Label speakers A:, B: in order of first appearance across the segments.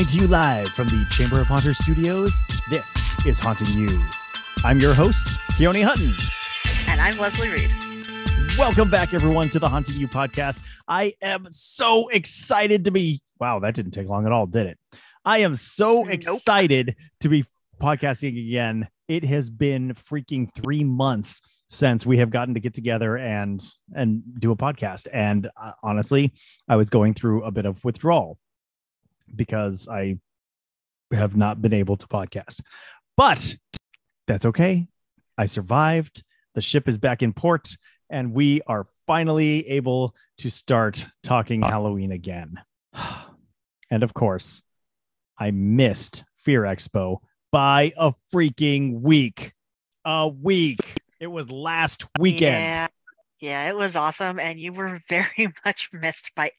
A: Coming to you live from the Chamber of Haunters studios, this is Haunting U. I'm your host, Keoni Hutton.
B: And I'm Leslie Reed.
A: Welcome back, everyone, to the Haunting U podcast. I am so excited to be. Wow, that didn't take long at all, did it? I am so
B: Nope.
A: excited to be podcasting again. It has been freaking three months since we have gotten to get together and and do a podcast. And uh, honestly, I was going through a bit of withdrawal because I have not been able to podcast. But that's okay. I survived. The ship is back in port, and we are finally able to start talking Halloween again. And of course, I missed Fear Expo by a freaking week. A week. It was last weekend.
B: Yeah, yeah, it was awesome, and you were very much missed by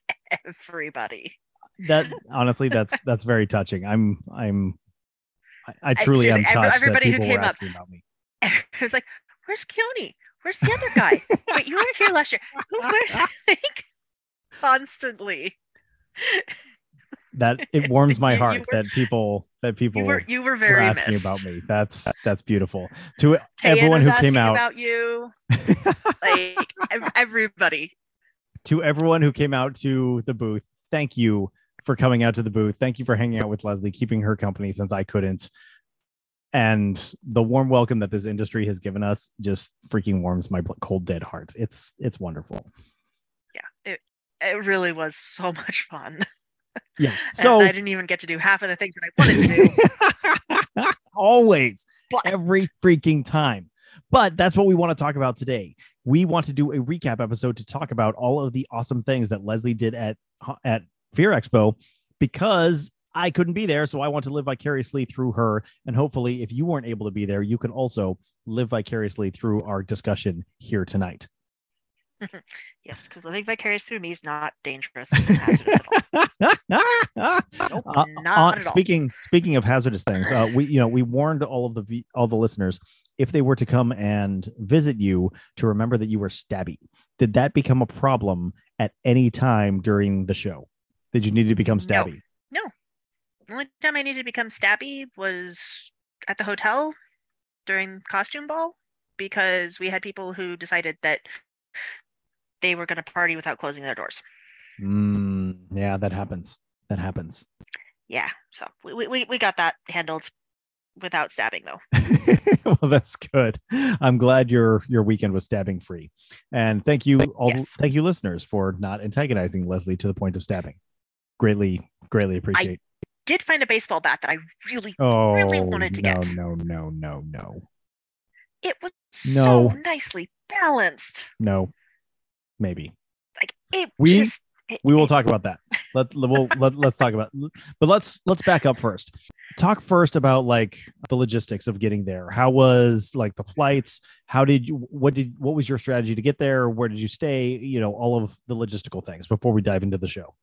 B: everybody.
A: That honestly, that's that's very touching. I'm I'm I, I truly am touched
B: everybody who
A: that people were
B: came up-
A: asking about me.
B: it was like, "Where's Keoni? Where's the other guy? Wait, you weren't here last year. Where's like constantly?
A: That it warms my heart
B: were-
A: that people that people
B: You were you were
A: were
B: very
A: asking
B: missed.
A: about me. That's that's beautiful. To
B: Tayan
A: everyone who came out,
B: about you, like everybody.
A: to everyone who came out to the booth, thank you for coming out to the booth. Thank you for hanging out with Leslie, keeping her company since I couldn't. And the warm welcome that this industry has given us just freaking warms my cold dead heart. It's it's wonderful.
B: Yeah, it it really was so much fun.
A: Yeah.
B: And
A: So
B: I didn't even get to do half of the things that I wanted to do.
A: always
B: But
A: every freaking time. But that's what we want to talk about today. We want to do a recap episode to talk about all of the awesome things that Leslie did at at Fear Expo because I couldn't be there, so I want to live vicariously through her and hopefully if you weren't able to be there, you can also live vicariously through our discussion here tonight.
B: yes, because living vicariously through me is not dangerous. and hazardous at all. Nope,
A: Uh, uh,
B: all.
A: speaking speaking of hazardous things, uh, we you know we warned all of the all the listeners if they were to come and visit you to remember that you were stabby. Did that become a problem at any time during the show? Did you need to become stabby?
B: No.
A: stabby?
B: The only time I needed to become stabby was at the hotel during costume ball because we had people who decided that they were going to party without closing their doors.
A: Mm, yeah, that happens. That happens.
B: Yeah, so we, we- we, we got that handled without stabbing though.
A: well, that's good. I'm glad your your weekend was stabbing free, and thank you all.
B: Yes.
A: Thank you, listeners, for not antagonizing Leslie to the point of stabbing. Greatly, greatly appreciate.
B: I did find a baseball bat that I really
A: oh, really
B: wanted to
A: no,
B: get.
A: no, no, no, no,
B: it was
A: No.
B: so nicely balanced.
A: no. Maybe
B: Like it
A: We-
B: just it-
A: we will
B: it-
A: talk about that. Let we'll let, let's talk about. But let's let's back up first. Talk first about like the logistics of getting there. How was like the flights? How did you? What did? What was your strategy to get there? Where did you stay? You know, all of the logistical things before we dive into the show.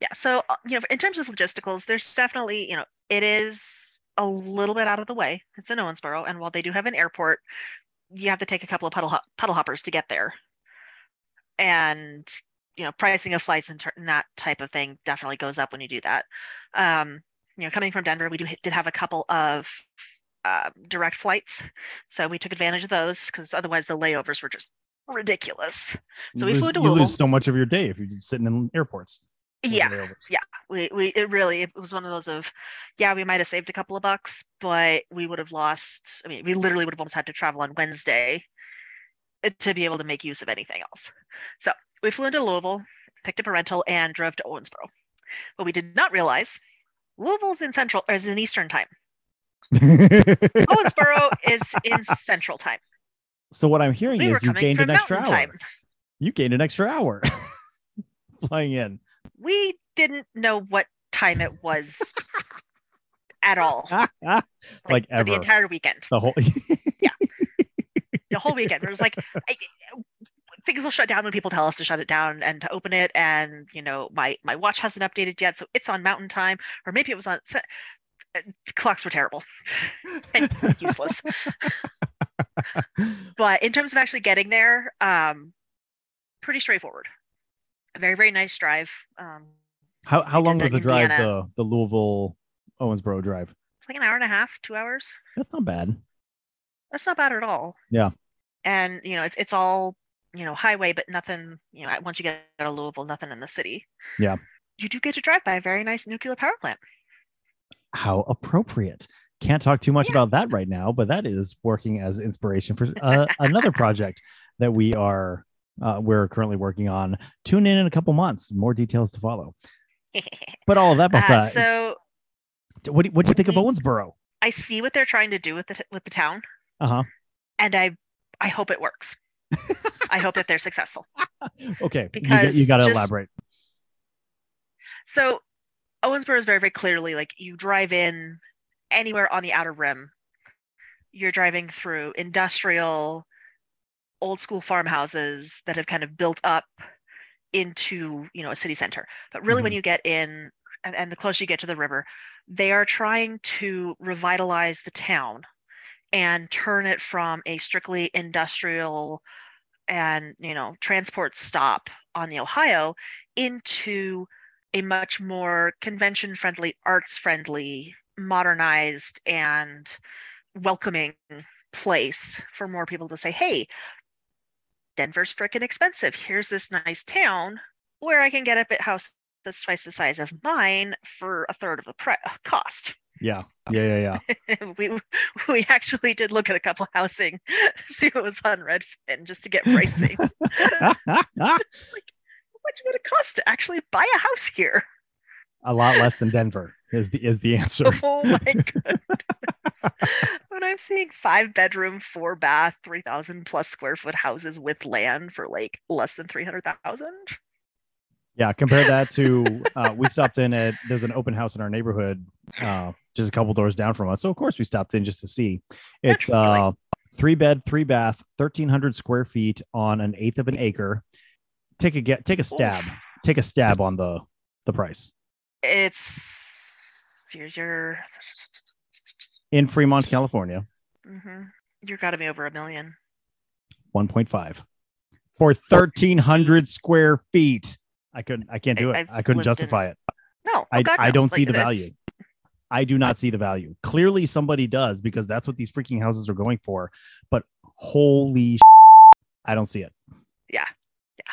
B: Yeah, so uh, you know, in terms of logisticals, there's definitely, you know, it is a little bit out of the way. It's in Owensboro, and while they do have an airport, you have to take a couple of puddle hop- puddle hoppers to get there. And you know, pricing of flights and, tur- and that type of thing definitely goes up when you do that. Um, you know, coming from Denver, we do, did have a couple of uh, direct flights, so we took advantage of those because otherwise the layovers were just ridiculous. So
A: You
B: we
A: lose,
B: flew to
A: you lose so much of your day if you're sitting in airports.
B: Yeah, yeah. We, we it really it was one of those of yeah we might have saved a couple of bucks but we would have lost i mean we literally would have almost had to travel on wednesday uh, to be able to make use of anything else. So we flew into louisville picked up a rental and drove to owensboro. What we did not realize louisville's in central or is in eastern time. Owensboro is in central time.
A: So what I'm hearing
B: we
A: is you gained an extra hour.
B: time.
A: You gained an extra hour flying in.
B: We didn't know what time it was at all
A: like
B: for the entire weekend
A: The whole.
B: Yeah, the whole weekend. It was like I, things will shut down when people tell us to shut it down and to open it. And you know, my my watch hasn't updated yet, so it's on Mountain Time, or maybe it was on. uh, Clocks were terrible and useless. but in terms of actually getting there, um, pretty straightforward. Very very nice drive. Um,
A: How how long was the drive the the Louisville Owensboro drive?
B: It's like an hour and a half, two hours.
A: That's not bad.
B: That's not bad at all.
A: Yeah.
B: And you know, it's it's all you know highway, but nothing. You know, once you get out of Louisville, nothing in the city.
A: Yeah.
B: You do get to drive by a very nice nuclear power plant.
A: How appropriate. Can't talk too much
B: Yeah.
A: about that right now, but that is working as inspiration for uh, another project that we are uh, we're currently working on. Tune in in a couple months. More details to follow. But all of that
B: Uh,
A: aside,
B: so
A: what do, what do you think of Owensboro?
B: I see what they're trying to do with the with the town,
A: Uh huh.
B: and I I hope it works. I hope that they're successful.
A: Okay, you,
B: Because
A: you got to elaborate.
B: So Owensboro is very, very clearly like you drive in anywhere on the outer rim, you're driving through industrial, old school farmhouses that have kind of built up into, you know, a city center. But really when
A: Mhm.
B: you get in and, and the closer you get to the river, they are trying to revitalize the town and turn it from a strictly industrial and you know transport stop on the Ohio into a much more convention friendly, arts friendly, modernized, and welcoming place for more people to say, hey, Denver's freaking expensive. Here's this nice town where I can get a bit house that's twice the size of mine for a third of the pri- uh, cost.
A: Yeah, yeah, yeah,
B: we we actually did look at a couple housing, see what was on Redfin just to get pricing.
A: yeah.
B: How much would it cost to actually buy a house here?
A: a lot less than Denver is the is the answer.
B: Oh my goodness. when I'm seeing five bedroom, four bath, 3,000 plus square foot houses with land for like less than 300,000.
A: Yeah, compare that to uh, we stopped in at there's an open house in our neighborhood, uh, just a couple doors down from us. So of course we stopped in just to see. It's uh three bed, three bath, thirteen hundred square feet on an eighth of an acre. Take a get take a stab. Take a stab on the the price.
B: It's you're you're
A: In Fremont, California,
B: Mm-hmm. you're got to be over a million.
A: 1.5 for 1300 square feet. I couldn't I can't do it.
B: I- I've
A: I couldn't
B: lived in-
A: justify it.
B: No, oh
A: I,
B: God,
A: I don't see
B: Like,
A: the
B: that's-
A: value. I do not see the value. Clearly, somebody does because that's what these freaking houses are going for. But holy, I don't see it. Yeah. Yeah.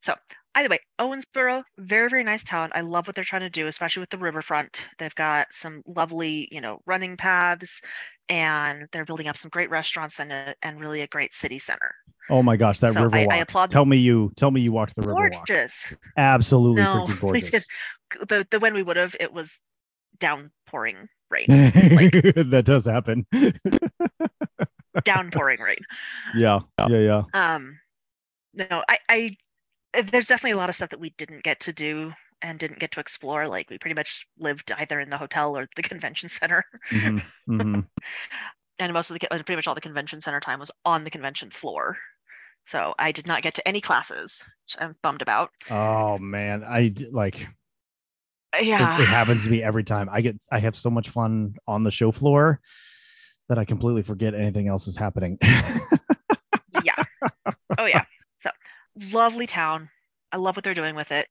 B: So either way, Owensboro, very, very nice town. I love what they're trying to do, especially with the riverfront. They've got some lovely, you know, running paths and they're building up some great restaurants and a, and really a great city center.
A: Oh my gosh, that
B: So
A: river
B: I. I applaud
A: tell me you tell me you walked the river.
B: Gorgeous.
A: Absolutely
B: No,
A: freaking gorgeous.
B: The the when we would have, it was downpouring rain.
A: that does happen.
B: downpouring rain.
A: yeah, yeah, yeah.
B: Um no, I, I there's definitely a lot of stuff that we didn't get to do and didn't get to explore. Like we pretty much lived either in the hotel or the convention center.
A: Mhm, mhm.
B: and most of the pretty much all the convention center time was on the convention floor. So I did not get to any classes, which I'm bummed about.
A: Oh man, I like it,
B: Yeah.
A: it happens to me every time. I get I have so much fun on the show floor that I completely forget anything else is happening.
B: yeah. Oh yeah. So lovely town. I love what they're doing with it.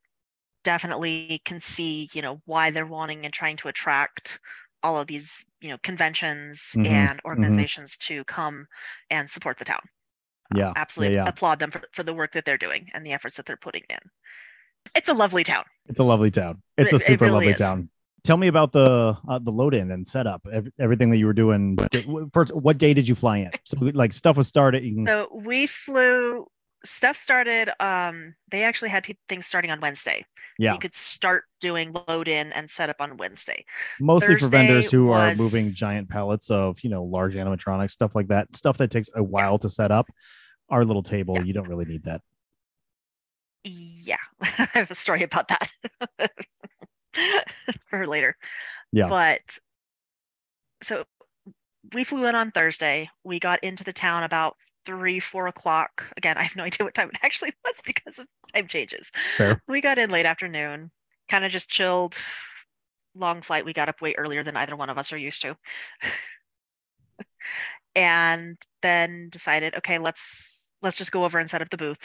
B: Definitely can see, you know, why they're wanting and trying to attract all of these, you know, conventions
A: Mhm,
B: and organizations to come and support the town.
A: Yeah,
B: Absolutely
A: yeah.
B: applaud them for, for the work that they're doing and the efforts that they're putting in. It's a lovely town.
A: It's a lovely town. It's a
B: It- it
A: super
B: really
A: lovely
B: is.
A: town. Tell me about the uh, the load in and setup. ev- Everything that you were doing. First, what day did you fly in? So like stuff was starting.
B: So we flew stuff started um they actually had things starting on Wednesday. So
A: yeah,
B: you could start doing load in and set up on Wednesday.
A: mostly for vendors
B: Thursday
A: who are moving giant pallets of you know large animatronics stuff like that. Stuff that takes a while to set up. Our little table,
B: Yeah.
A: you don't really need that.
B: Yeah. I have a story about that for later.
A: Yeah.
B: But so we flew in on Thursday. We got into the town about three, four o'clock. Again, I have no idea what time it actually was because of time changes.
A: Fair.
B: We got in late afternoon, kind of just chilled. Long flight. We got up way earlier than either one of us are used to. and then decided, okay, let's let's just go over and set up the booth.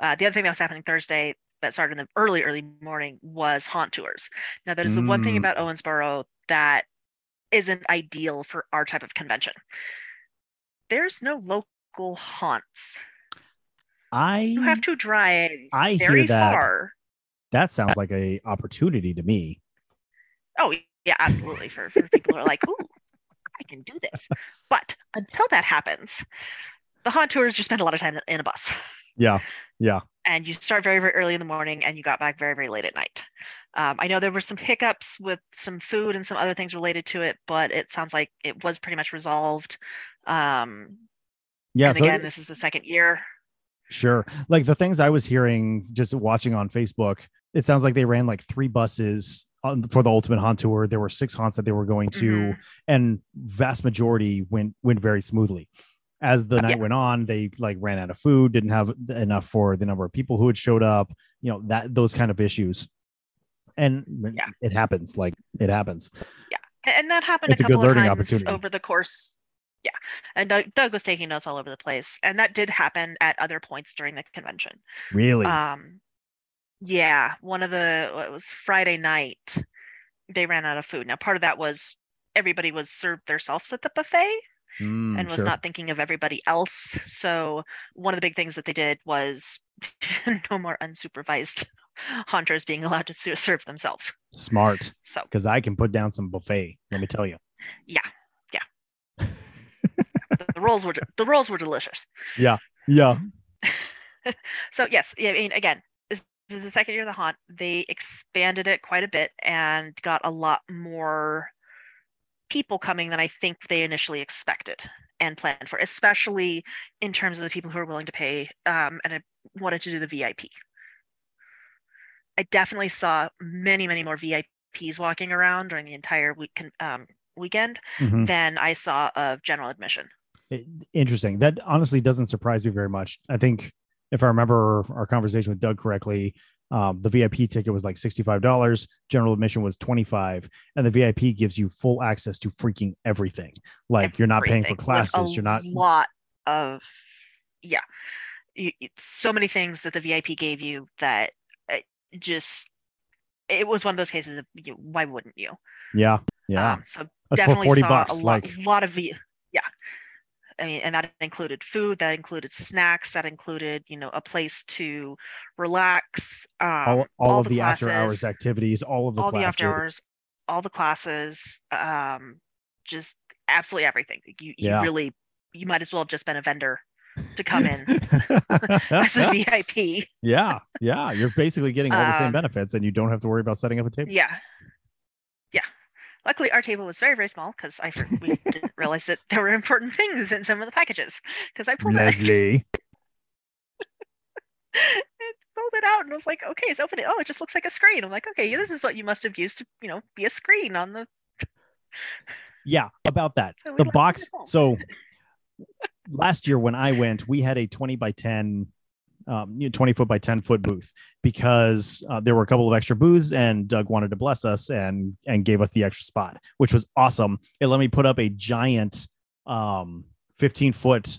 B: Uh, the other thing that was happening Thursday, that started in the early, early morning was haunt tours. Now, that is the one thing
A: Mm.
B: about Owensboro that isn't ideal for our type of convention. There's no local haunts.
A: I
B: You have to drive
A: I
B: very
A: hear that.
B: far.
A: That sounds like a opportunity to me.
B: Oh, yeah, absolutely. For, for people who are like, ooh, I can do this. But until that happens, the haunt tours, you spend a lot of time in a bus.
A: Yeah. Yeah.
B: and you start very very early in the morning and you got back very very late at night um, i know there were some hiccups with some food and some other things related to it but it sounds like it was pretty much resolved um,
A: Yeah.
B: and
A: so
B: again this is the second year
A: Sure. Like the things I was hearing just watching on Facebook, it sounds like they ran like three buses on, for the Ultimate Haunt Tour. There were six haunts that they were going to,
B: Mhm.
A: and vast majority went went very smoothly. As the night
B: Yeah.
A: went on, they like ran out of food, didn't have enough for the number of people who had showed up. You know that those kind of issues, and
B: Yeah.
A: it happens. Like it happens.
B: Yeah, and that happened
A: It's a
B: a couple of times over the course yeah and doug, doug was taking notes all over the place and that did happen at other points during the convention
A: Really.
B: um yeah one of the it was friday night they ran out of food now part of that was everybody was served themselves at the buffet
A: Mm,
B: and was
A: sure.
B: not thinking of everybody else so one of the big things that they did was no more unsupervised hunters being allowed to serve themselves
A: smart
B: so
A: because I can put down some buffet. Let me tell you.
B: the, the rolls were the rolls were delicious
A: Yeah. Yeah.
B: so yes yeah, i mean again this, this is the second year of the haunt they expanded it quite a bit and got a lot more people coming than i think they initially expected and planned for especially in terms of the people who are willing to pay um, and wanted to do the vip i definitely saw many many more vips walking around during the entire week um, weekend
A: Mhm.
B: than i saw of general admission
A: interesting. That honestly doesn't surprise me very much. I think if I remember our conversation with Doug correctly, um, the VIP ticket was like sixty-five dollars. General admission was twenty-five, and the VIP gives you full access to freaking everything. Like you're not paying for classes. You're not.
B: A lot of yeah so many things that the vip gave you that uh, just it was one of those cases of you, why wouldn't you
A: Yeah. Yeah.
B: um, so
A: That's
B: definitely saw
A: bucks.
B: a lot,
A: Like
B: lot of i mean and that included food that included snacks that included you know a place to relax um,
A: all, all, of
B: the
A: the after hours activities, all of the
B: all
A: classes.
B: the after hours all the classes um just absolutely everything you, you
A: Yeah.
B: really you might as well have just been a vendor to come in as a vip
A: yeah. Yeah. You're basically getting all the same
B: Um,
A: benefits, and you don't have to worry about setting up a table.
B: yeah luckily our table was very very small because i we didn't realize that there were important things in some of the packages because i pulled it,
A: Leslie.
B: pulled it out and was like okay it's open it oh it just looks like a screen i'm like okay this is what you must have used to you know be a screen on the
A: Yeah, about that.
B: So
A: the box. So last year when I went, we had a 20 by 10, um, you know, 20 foot by 10 foot booth because uh, there were a couple of extra booths and Doug wanted to bless us and and gave us the extra spot, which was awesome. It let me put up a giant um 15 foot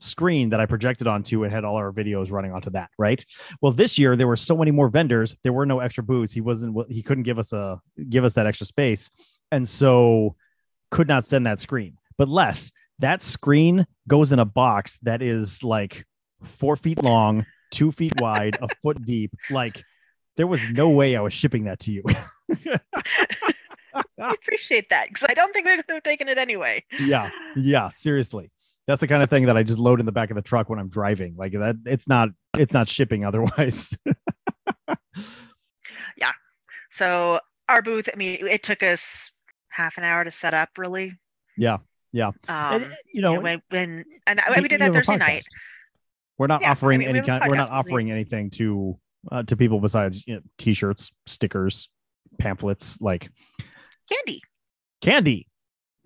A: screen that I projected onto and had all our videos running onto that, right? Well, this year there were so many more vendors, there were no extra booths. He wasn't he couldn't give us a give us that extra space. And so could not send that screen. But less, that screen goes in a box that is like four feet long, two feet wide, a foot deep. Like there was no way I was shipping that to you.
B: i appreciate that because i don't think we could have taken it anyway
A: yeah, yeah, seriously. That's the kind of thing that I just load in the back of the truck when I'm driving. Like that, it's not, it's not shipping otherwise. Yeah.
B: So our booth, I mean, it took us half an hour to set up, really.
A: Yeah, yeah.
B: Um,
A: And, you know,
B: when, when and
A: we-
B: we did that Thursday night.
A: We're not
B: Yeah, I
A: offering
B: mean,
A: any kind. We're not
B: podcast where we-
A: offering anything to uh, to people besides you know, t-shirts, stickers, pamphlets, like
B: Candy.
A: candy.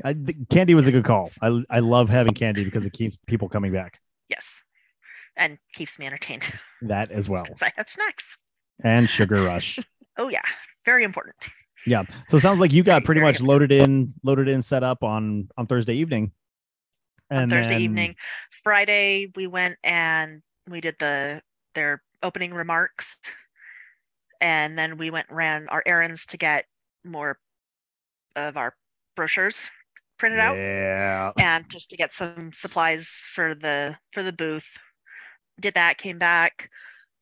A: I, the, candy was a good call. I I love having candy because it keeps people coming back.
B: Yes. And keeps me entertained
A: That as well,
B: I have snacks.
A: and sugar rush.
B: Oh yeah, very important.
A: Yeah. So it sounds like you got pretty
B: very
A: much loaded in, loaded in, set up on on Thursday evening.
B: On Thursday
A: then-
B: evening, Friday we went and we did the their opening remarks. and then we went and ran our errands to get more of our brochures printed out
A: Yeah.
B: and just to get some supplies for the for the booth did that came back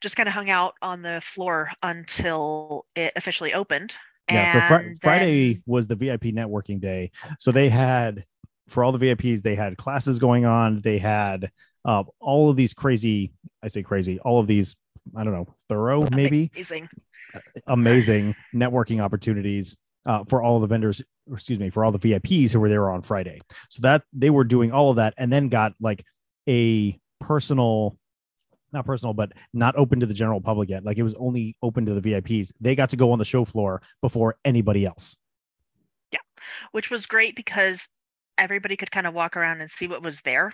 B: just kind of hung out on the floor until it officially opened
A: Yeah. So
B: and
A: Friday was the VIP networking day. So they had for all the VIPs, they had classes going on. They had uh, all of these crazy. I say crazy. All of these. I don't know. Thorough, maybe
B: amazing
A: amazing networking opportunities uh, for all the vendors. or Excuse me, for all the VIPs who were there on Friday. So that they were doing all of that, and then got like a personal. Not personal, but not open to the general public yet. Like it was only open to the VIPs. They got to go on the show floor before anybody else.
B: Yeah, which was great because everybody could kind of walk around and see what was there,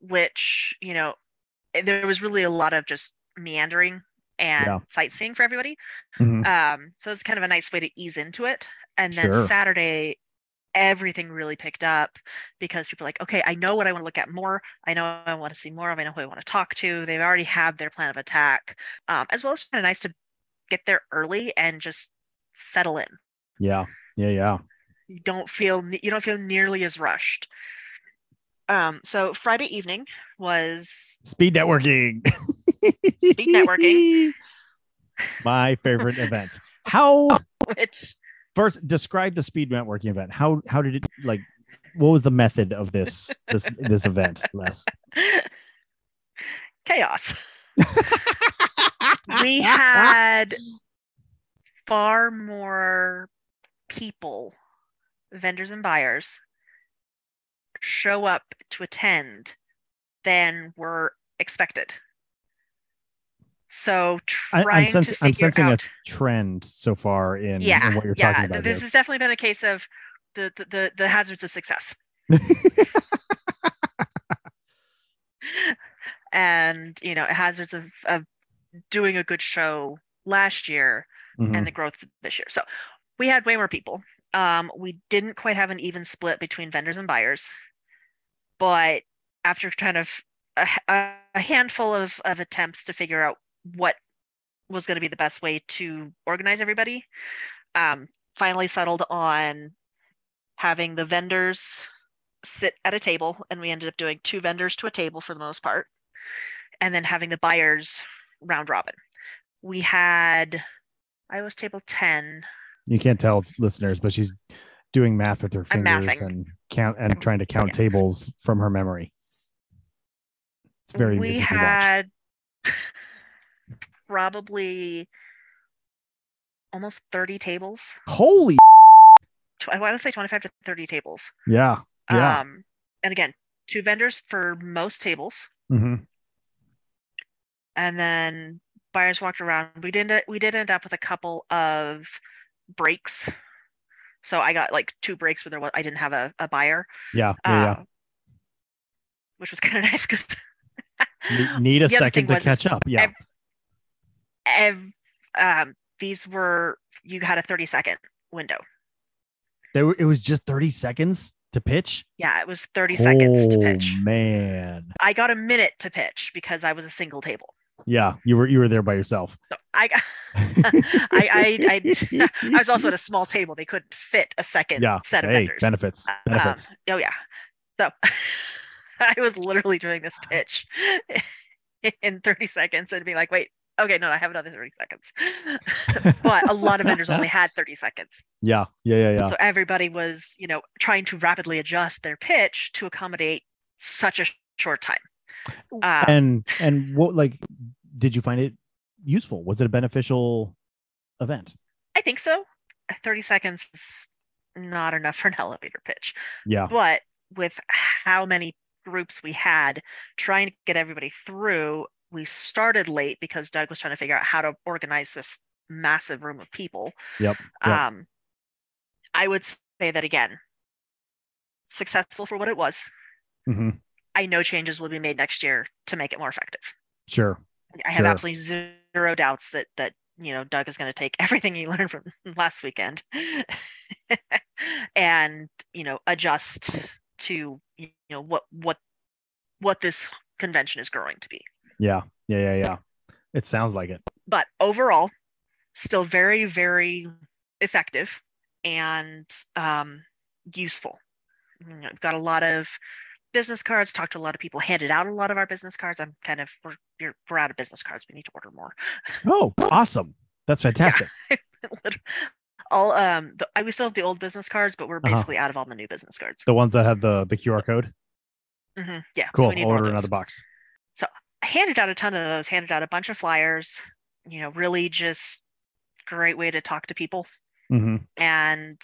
B: which, you know, eh, there was really a lot of just meandering and
A: Yeah.
B: sightseeing for everybody.
A: Mhm.
B: Um, so it's kind of a nice way to ease into it. And then
A: Sure.
B: Saturday, everything really picked up because people are like, okay, I know what I want to look at more. I know I want to see more of. I know who I want to talk to. They've already have their plan of attack, um, as well as kind of nice to get there early and just settle in
A: Yeah, yeah, yeah.
B: You don't feel you don't feel nearly as rushed um so friday evening was
A: Speed networking.
B: Speed networking.
A: My favorite event. How
B: which
A: first describe the speed networking event? How how did it like? What was the method of this this this event? Les?
B: chaos we had far more people vendors and buyers show up to attend than were expected so
A: I,
B: trying
A: I'm, sens-
B: to
A: I'm sensing
B: out
A: a trend so far in,
B: yeah,
A: in what you're
B: yeah.
A: talking about.
B: This
A: here.
B: has definitely been a case of the the, the, the hazards of success. and you know, hazards of, of doing a good show last year
A: Mhm.
B: and the growth this year. So we had way more people. Um, we didn't quite have an even split between vendors and buyers, but after kind of a, a handful of, of attempts to figure out what was going to be the best way to organize everybody, um, finally settled on having the vendors sit at a table, and we ended up doing two vendors to a table for the most part, and then having the buyers round robin. We had I was table 10.
A: You can't tell listeners, but she's doing math with her fingers and count and trying to count
B: Yeah.
A: tables from her memory. It's very
B: we
A: amusing to watch.
B: had probably almost 30 tables.
A: Holy
B: I want to say 25 to 30 tables.
A: yeah. Yeah.
B: Um, and again, two vendors for most tables,
A: hmm
B: and then buyers walked around. We didn't. We did end up with a couple of breaks. So I got like two breaks where there was I didn't have a, a buyer,
A: Yeah. Yeah. yeah.
B: uh, which was kind of nice because
A: Need a second to catch up. Yeah.
B: ev- um, these were you had a 30 second window.
A: There were, it was just 30 seconds to pitch.
B: Yeah, it was 30 seconds to
A: Oh,
B: pitch.
A: Man.
B: I got a minute to pitch because I was a single table.
A: Yeah. You were you were there by yourself.
B: So I got I I, I was also at a small table. They couldn't fit a second
A: yeah.
B: set of
A: hey,
B: vendors.
A: benefits.
B: Um,
A: Benefits.
B: oh yeah. So I was literally doing this pitch in 30 seconds and being like, wait, okay, no, I have another 30 seconds. but a lot of vendors only had 30 seconds.
A: yeah. Yeah. Yeah. Yeah.
B: So everybody was, you know, trying to rapidly adjust their pitch to accommodate such a short time. Um,
A: and and what like did you find it useful? Was it a beneficial event?
B: I think so. 30 seconds is not enough for an elevator pitch.
A: Yeah.
B: But with how many groups we had trying to get everybody through, we started late because Doug was trying to figure out how to organize this massive room of people.
A: Yep. Yep.
B: Um, I would say that again, successful for what it was.
A: hmm
B: I know changes will be made next year to make it more effective.
A: Sure.
B: I have
A: Sure.
B: absolutely zero doubts that that you know Doug is going to take everything he learned from last weekend and you know adjust to you know what what what this convention is growing to be.
A: Yeah. Yeah. Yeah. Yeah. It sounds like it.
B: But overall, still very, very effective and um, useful. You know, got a lot of business cards, talked to a lot of people, handed out a lot of our business cards. I'm kind of, we're, we're, out of business cards. We need to order more.
A: Oh, awesome. That's fantastic.
B: all um the, I we still have the old business cards, but we're
A: Uh-huh.
B: basically out of all the new business cards.
A: The ones that had the the QR code.
B: Mhm, Yeah, so
A: Cool.
B: we need
A: I'll order another box.
B: So i handed out a ton of those. Handed out a bunch of flyers. You know, really just great way to talk to people
A: hmm
B: and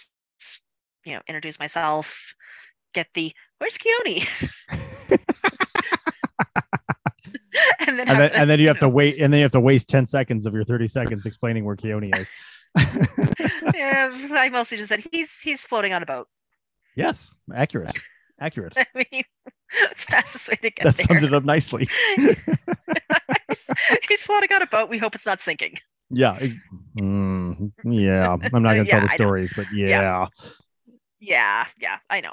B: you know introduce myself. Get the where's Keoni? and then
A: And then
B: the-
A: and then you have to wait, and then you have to waste ten seconds of your thirty seconds explaining where Keoni is.
B: yeah, I mostly just said he's he's floating on a boat.
A: yes, accurate, accurate.
B: I mean, fastest way to get
A: That
B: there.
A: summed it up nicely.
B: he's, he's floating on a boat. We hope it's not sinking.
A: Yeah. Mm, yeah. I'm not going to
B: Yeah,
A: tell the stories, but yeah.
B: Yeah, yeah, I know.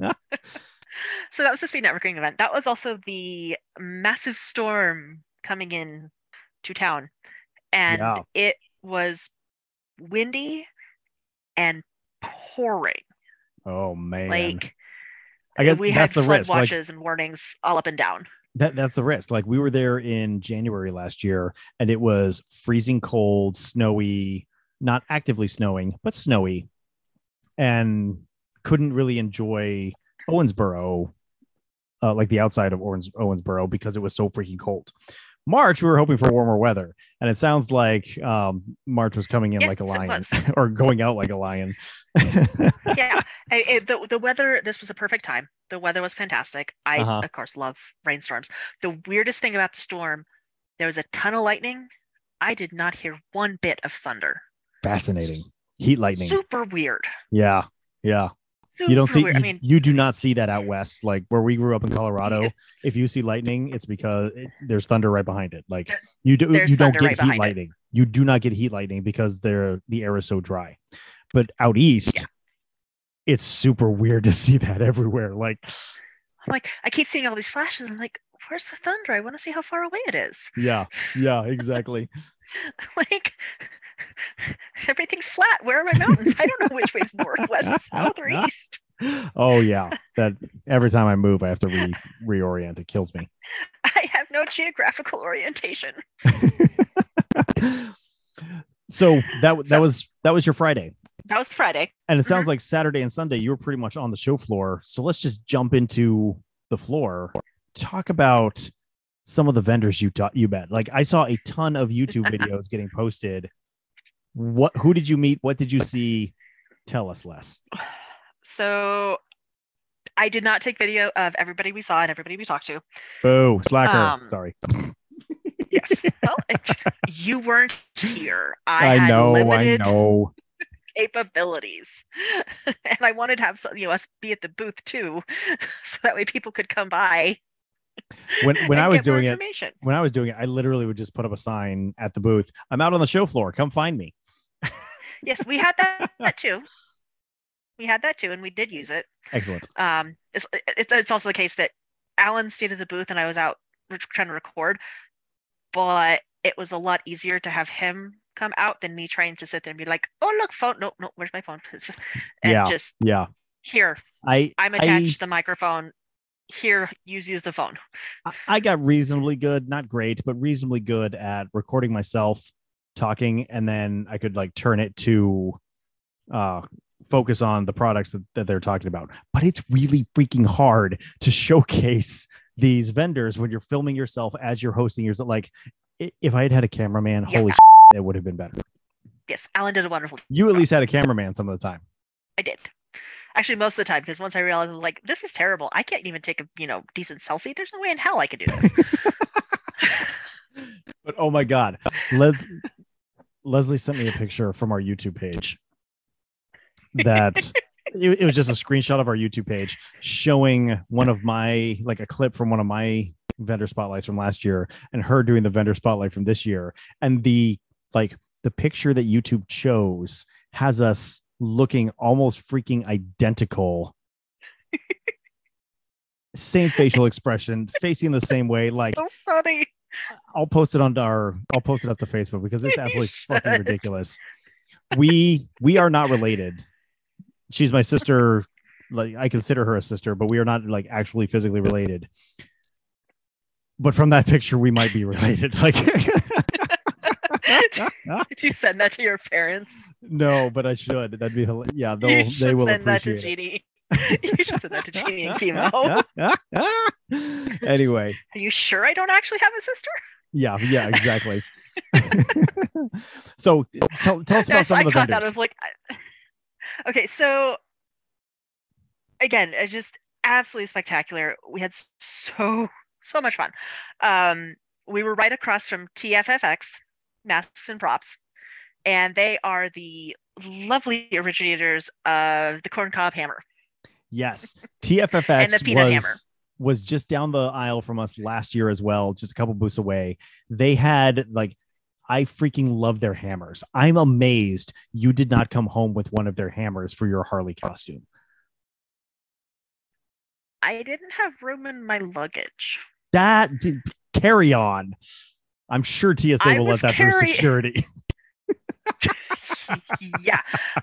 B: Know. so that was the speed networking event. That was also the massive storm coming in to town. And
A: Yeah.
B: it was windy and pouring.
A: oh man.
B: Like
A: I guess
B: we
A: that's
B: had
A: the
B: flood
A: risk. Like
B: watches and warnings all up and down.
A: that that's the risk. Like we were there in January last year and it was freezing cold, snowy, not actively snowing, but snowy. And couldn't really enjoy Owensboro, uh, like the outside of Owens, Owensboro because it was so freaking cold. March, we were hoping for warmer weather, and it sounds like um, March was coming in like a lion or going out like a lion.
B: yeah it, the, the weather this was a perfect time the weather was fantastic i
A: Uh-huh.
B: of course love rainstorms the weirdest thing about the storm there was a ton of lightning i did not hear one bit of thunder
A: Fascinating. Heat lightning.
B: super weird
A: Yeah. Yeah. You don't see
B: weird. i mean
A: you do not see that out west. Like where we grew up in Colorado, if you see lightning, it's because there's thunder right behind it. Like
B: There-
A: you do you don't get
B: right
A: heat
B: behind it.
A: lightning. You do not get heat lightning because they're the air is so dry. But out east,
B: Yeah.
A: it's super weird to see that everywhere. Like
B: i'm like i keep seeing all these flashes i'm like where's the thunder i want to see how far away it is
A: yeah, yeah, exactly.
B: like everything's flat where are my mountains i don't know which way's north west south or east
A: oh yeah. That every time I move, I have to re reorient. It kills me.
B: i have no geographical orientation
A: so that that
B: So-
A: was that was your Friday.
B: that was friday
A: And it sounds
B: Mhm.
A: like Saturday and Sunday you were pretty much on the show floor. So let's just jump into the floor. Talk about some of the vendors you taught you met. Like I saw a ton of YouTube videos getting posted. What who did you meet? What did you see? Tell us less.
B: So I did not take video of everybody we saw and everybody we talked to.
A: Boo, slacker.
B: Um,
A: Sorry.
B: Yes. well, you weren't here. I,
A: I,
B: had
A: know, I know.
B: capabilities. and I wanted to have some, you know, us be at the booth too, so that way people could come by.
A: When when I was doing it, when I was doing it, I literally would just put up a sign at the booth. I'm out on the show floor. Come find me.
B: Yes, we had that, that too. We had that too, and we did use it.
A: Excellent.
B: um it's, it's it's also the case that alan stayed at the booth and i was out trying to record but it was a lot easier to have him come out than me trying to sit there and be like oh look phone no no where's my phone and
A: Yeah.
B: just
A: Yeah.
B: here
A: I
B: i'm attached to the microphone here use use the phone
A: I- I got reasonably good, not great, but reasonably good at recording myself talking, and then I could like turn it to uh focus on the products that, that they're talking about. But it's really freaking hard to showcase these vendors when you're filming yourself as you're hosting yourself. Like if I had had a cameraman,
B: Yeah.
A: holy it would have been better.
B: yes alan did a wonderful
A: You at least had a cameraman some of the time.
B: i did actually most of the time because once i realized like this is terrible i can't even take a you know decent selfie there's no way in hell i could do this
A: But oh my god, Les- Leslie sent me a picture from our YouTube page that it, it was just a screenshot of our YouTube page showing one of my like a clip from one of my vendor spotlights from last year and her doing the vendor spotlight from this year. And the like the picture that YouTube chose has us looking almost freaking identical. Same facial expression facing the same way like
B: so funny
A: I'll post it on our I'll post it up to Facebook because it's absolutely fucking ridiculous. We we are not related. She's my sister. Like I consider her a sister, but we are not like actually physically related. But from that picture, we might be related. Like
B: Did you send that to your parents?
A: no, but I should. That'd be hilarious. yeah. They'll they will
B: send that to
A: appreciate
B: Jeannie. you should send that to Jeannie and Chemo.
A: anyway,
B: Are you sure I don't actually have a sister?
A: yeah, yeah, exactly. so tell tell us about
B: Yes,
A: some of the I
B: caught that. I was like, I- okay, so again, it's just absolutely spectacular. We had so so much fun. Um, we were right across from TFFX, Masks and Props, and they are the lovely originators of the corncob hammer.
A: Yes, TFFX
B: And the peanut
A: was
B: hammer.
A: was just down the aisle from us last year as well, just a couple booths away. They had like I freaking love their hammers. I'm amazed you did not come home with one of their hammers for your Harley costume.
B: I didn't have room in my luggage.
A: That carry on. I'm sure TSA
B: I
A: will let that through security.
B: yeah,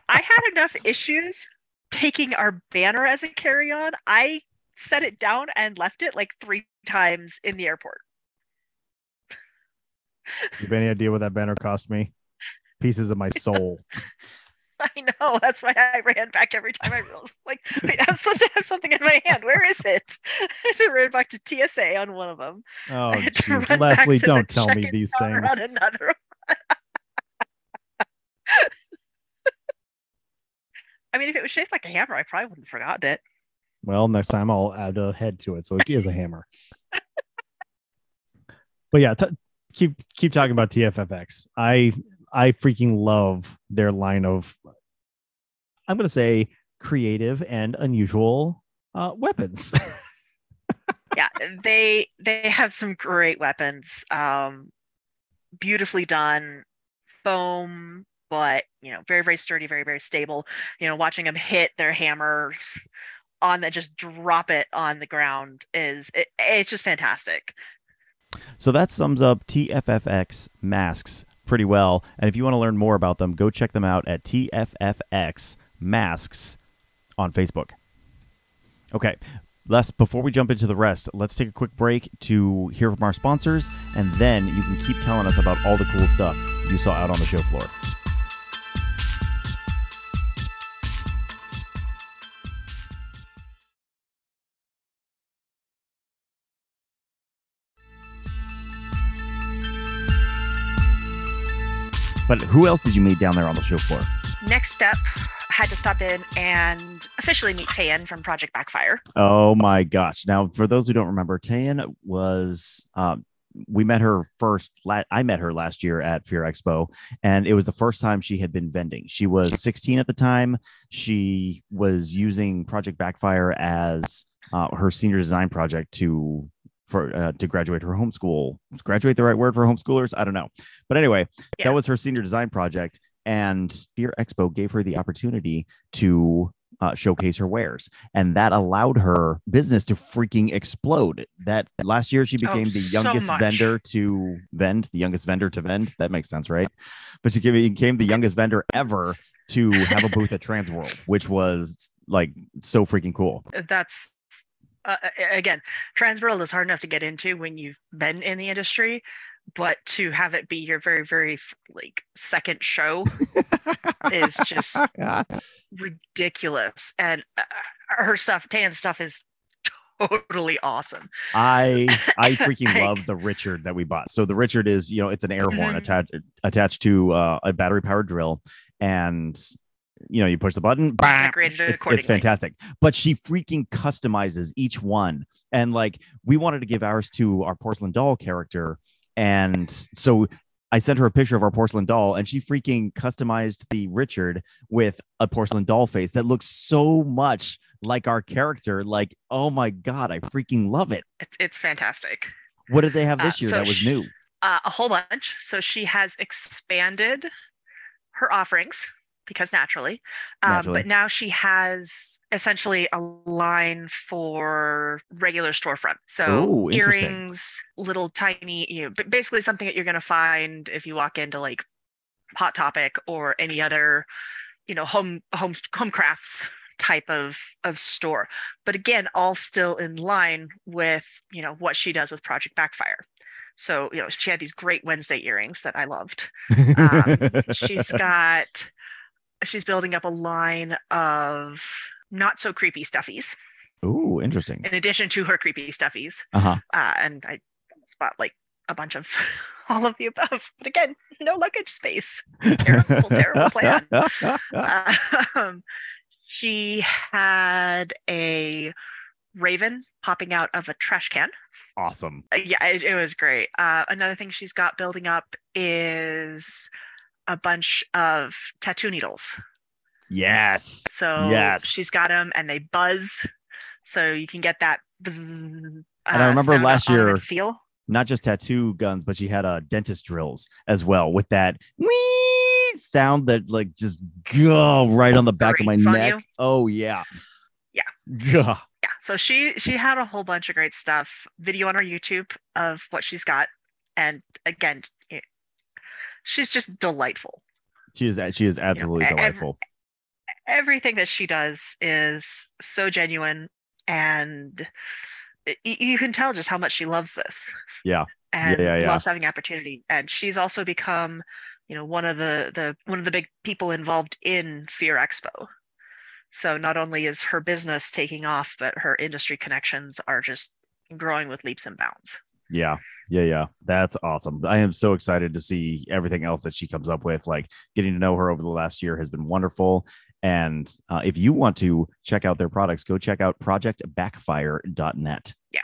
B: I had enough issues taking our banner as a carry-on. I set it down and left it like three times in the airport.
A: you have any idea what that banner cost me? Pieces of my soul.
B: I know. That's why I ran back every time I realized, like, wait, I'm supposed to have something in my hand. Where is it? I ran back to TSA on one of them.
A: Oh,
B: I had to
A: geez.
B: run back
A: Leslie, don't tell me these things.
B: On another. one. I mean, if it was shaped like a hammer, I probably wouldn't have forgotten it.
A: Well, next time I'll add a head to it, so it is a hammer. but yeah, t- keep keep talking about TFFX. I I freaking love their line of, I'm gonna say, creative and unusual uh, weapons.
B: yeah they they have some great weapons um beautifully done foam but you know very very sturdy very very stable you know watching them hit their hammers on that just drop it on the ground is it, it's just fantastic
A: So that sums up TFFX masks pretty well. And if you want to learn more about them, go check them out at TFFX masks on Facebook. Okay, Les, before we jump into the rest, let's take a quick break to hear from our sponsors, and then you can keep telling us about all the cool stuff you saw out on the show floor. But who else did you meet down there on the show floor?
B: next up I had to stop in and officially meet Tayan from Project Backfire.
A: Oh my gosh! Now, for those who don't remember, Tayan was. Um, we met her first. La- I met her last year at Fear Expo, and it was the first time she had been vending. She was 16 at the time. She was using Project Backfire as uh, her senior design project to for uh, to graduate her homeschool. Is graduate the right word for homeschoolers? I don't know, but anyway,
B: Yeah.
A: that was her senior design project, and Fear Expo gave her the opportunity to uh, showcase her wares, and that allowed her business to freaking explode. That last year she became the youngest
B: much.
A: vendor to vend, the youngest vendor to vend. That makes sense, right? But she became the youngest vendor ever to have a booth at Transworld, which was like so freaking cool.
B: that's uh, a- again transworld is hard enough to get into when you've been in the industry but to have it be your very very like second show is just ridiculous and uh, her stuff tan's stuff is totally awesome
A: I I freaking
B: Like-
A: love the Richard that we bought. So the Richard is, you know, it's an air horn
B: Mhm.
A: attached attached to uh, a battery powered drill, and you know, you push the button, bam, it's, it's fantastic. But she freaking customizes each one, and like we wanted to give ours to our porcelain doll character, and so. I sent her a picture of our porcelain doll, and she freaking customized the Richard with a porcelain doll face that looks so much like our character. Like, oh my god, I freaking love it!
B: it's, it's fantastic
A: What did they have
B: Uh,
A: this year
B: so
A: that was
B: sh-
A: new?
B: uh, a whole bunch so she has expanded her offerings because naturally. Um,
A: Naturally.
B: but now she has essentially a line for regular storefront. So
A: Ooh,
B: earrings, little tiny, you know, basically something that you're going to find if you walk into like Hot Topic or any other, you know, home home home crafts type of of store. But again, all still in line with you know what she does with Project Backfire. So you know, she had these great Wednesday earrings that I loved. Um, she's got she's building up a line of not so creepy stuffies
A: Ooh, interesting.
B: in addition to her creepy stuffies
A: Uh huh.
B: uh, and i spot like a bunch of all of the above but again no luggage space Terrible, terrible plan. um, she had a raven popping out of a trash can
A: awesome.
B: uh, yeah it, it was great uh, another thing she's got building up is a bunch of tattoo needles
A: Yes.
B: so
A: Yes.
B: she's got them and they buzz so you can get that buzz,
A: And I
B: uh,
A: remember last year-
B: feel
A: Not just tattoo guns, but she had uh, dentist drills as well with that wee sound that like just go right on the back of my neck. Oh yeah.
B: Yeah.
A: Gah.
B: yeah so she she had a whole bunch of great stuff video on her youtube of what she's got and again she's just delightful
A: She is she is absolutely
B: ev-
A: delightful.
B: everything that she does is so genuine and you can tell just how much she loves this
A: Yeah.
B: and
A: yeah, yeah.
B: loves having opportunity and she's also become you know one of the the one of the big people involved in fear expo so not only is her business taking off but her industry connections are just growing with leaps and bounds
A: Yeah. Yeah, yeah. That's awesome. I am so excited to see everything else that she comes up with. Like getting to know her over the last year has been wonderful. And uh, if you want to check out their products, go check out projectbackfire.net. Yeah.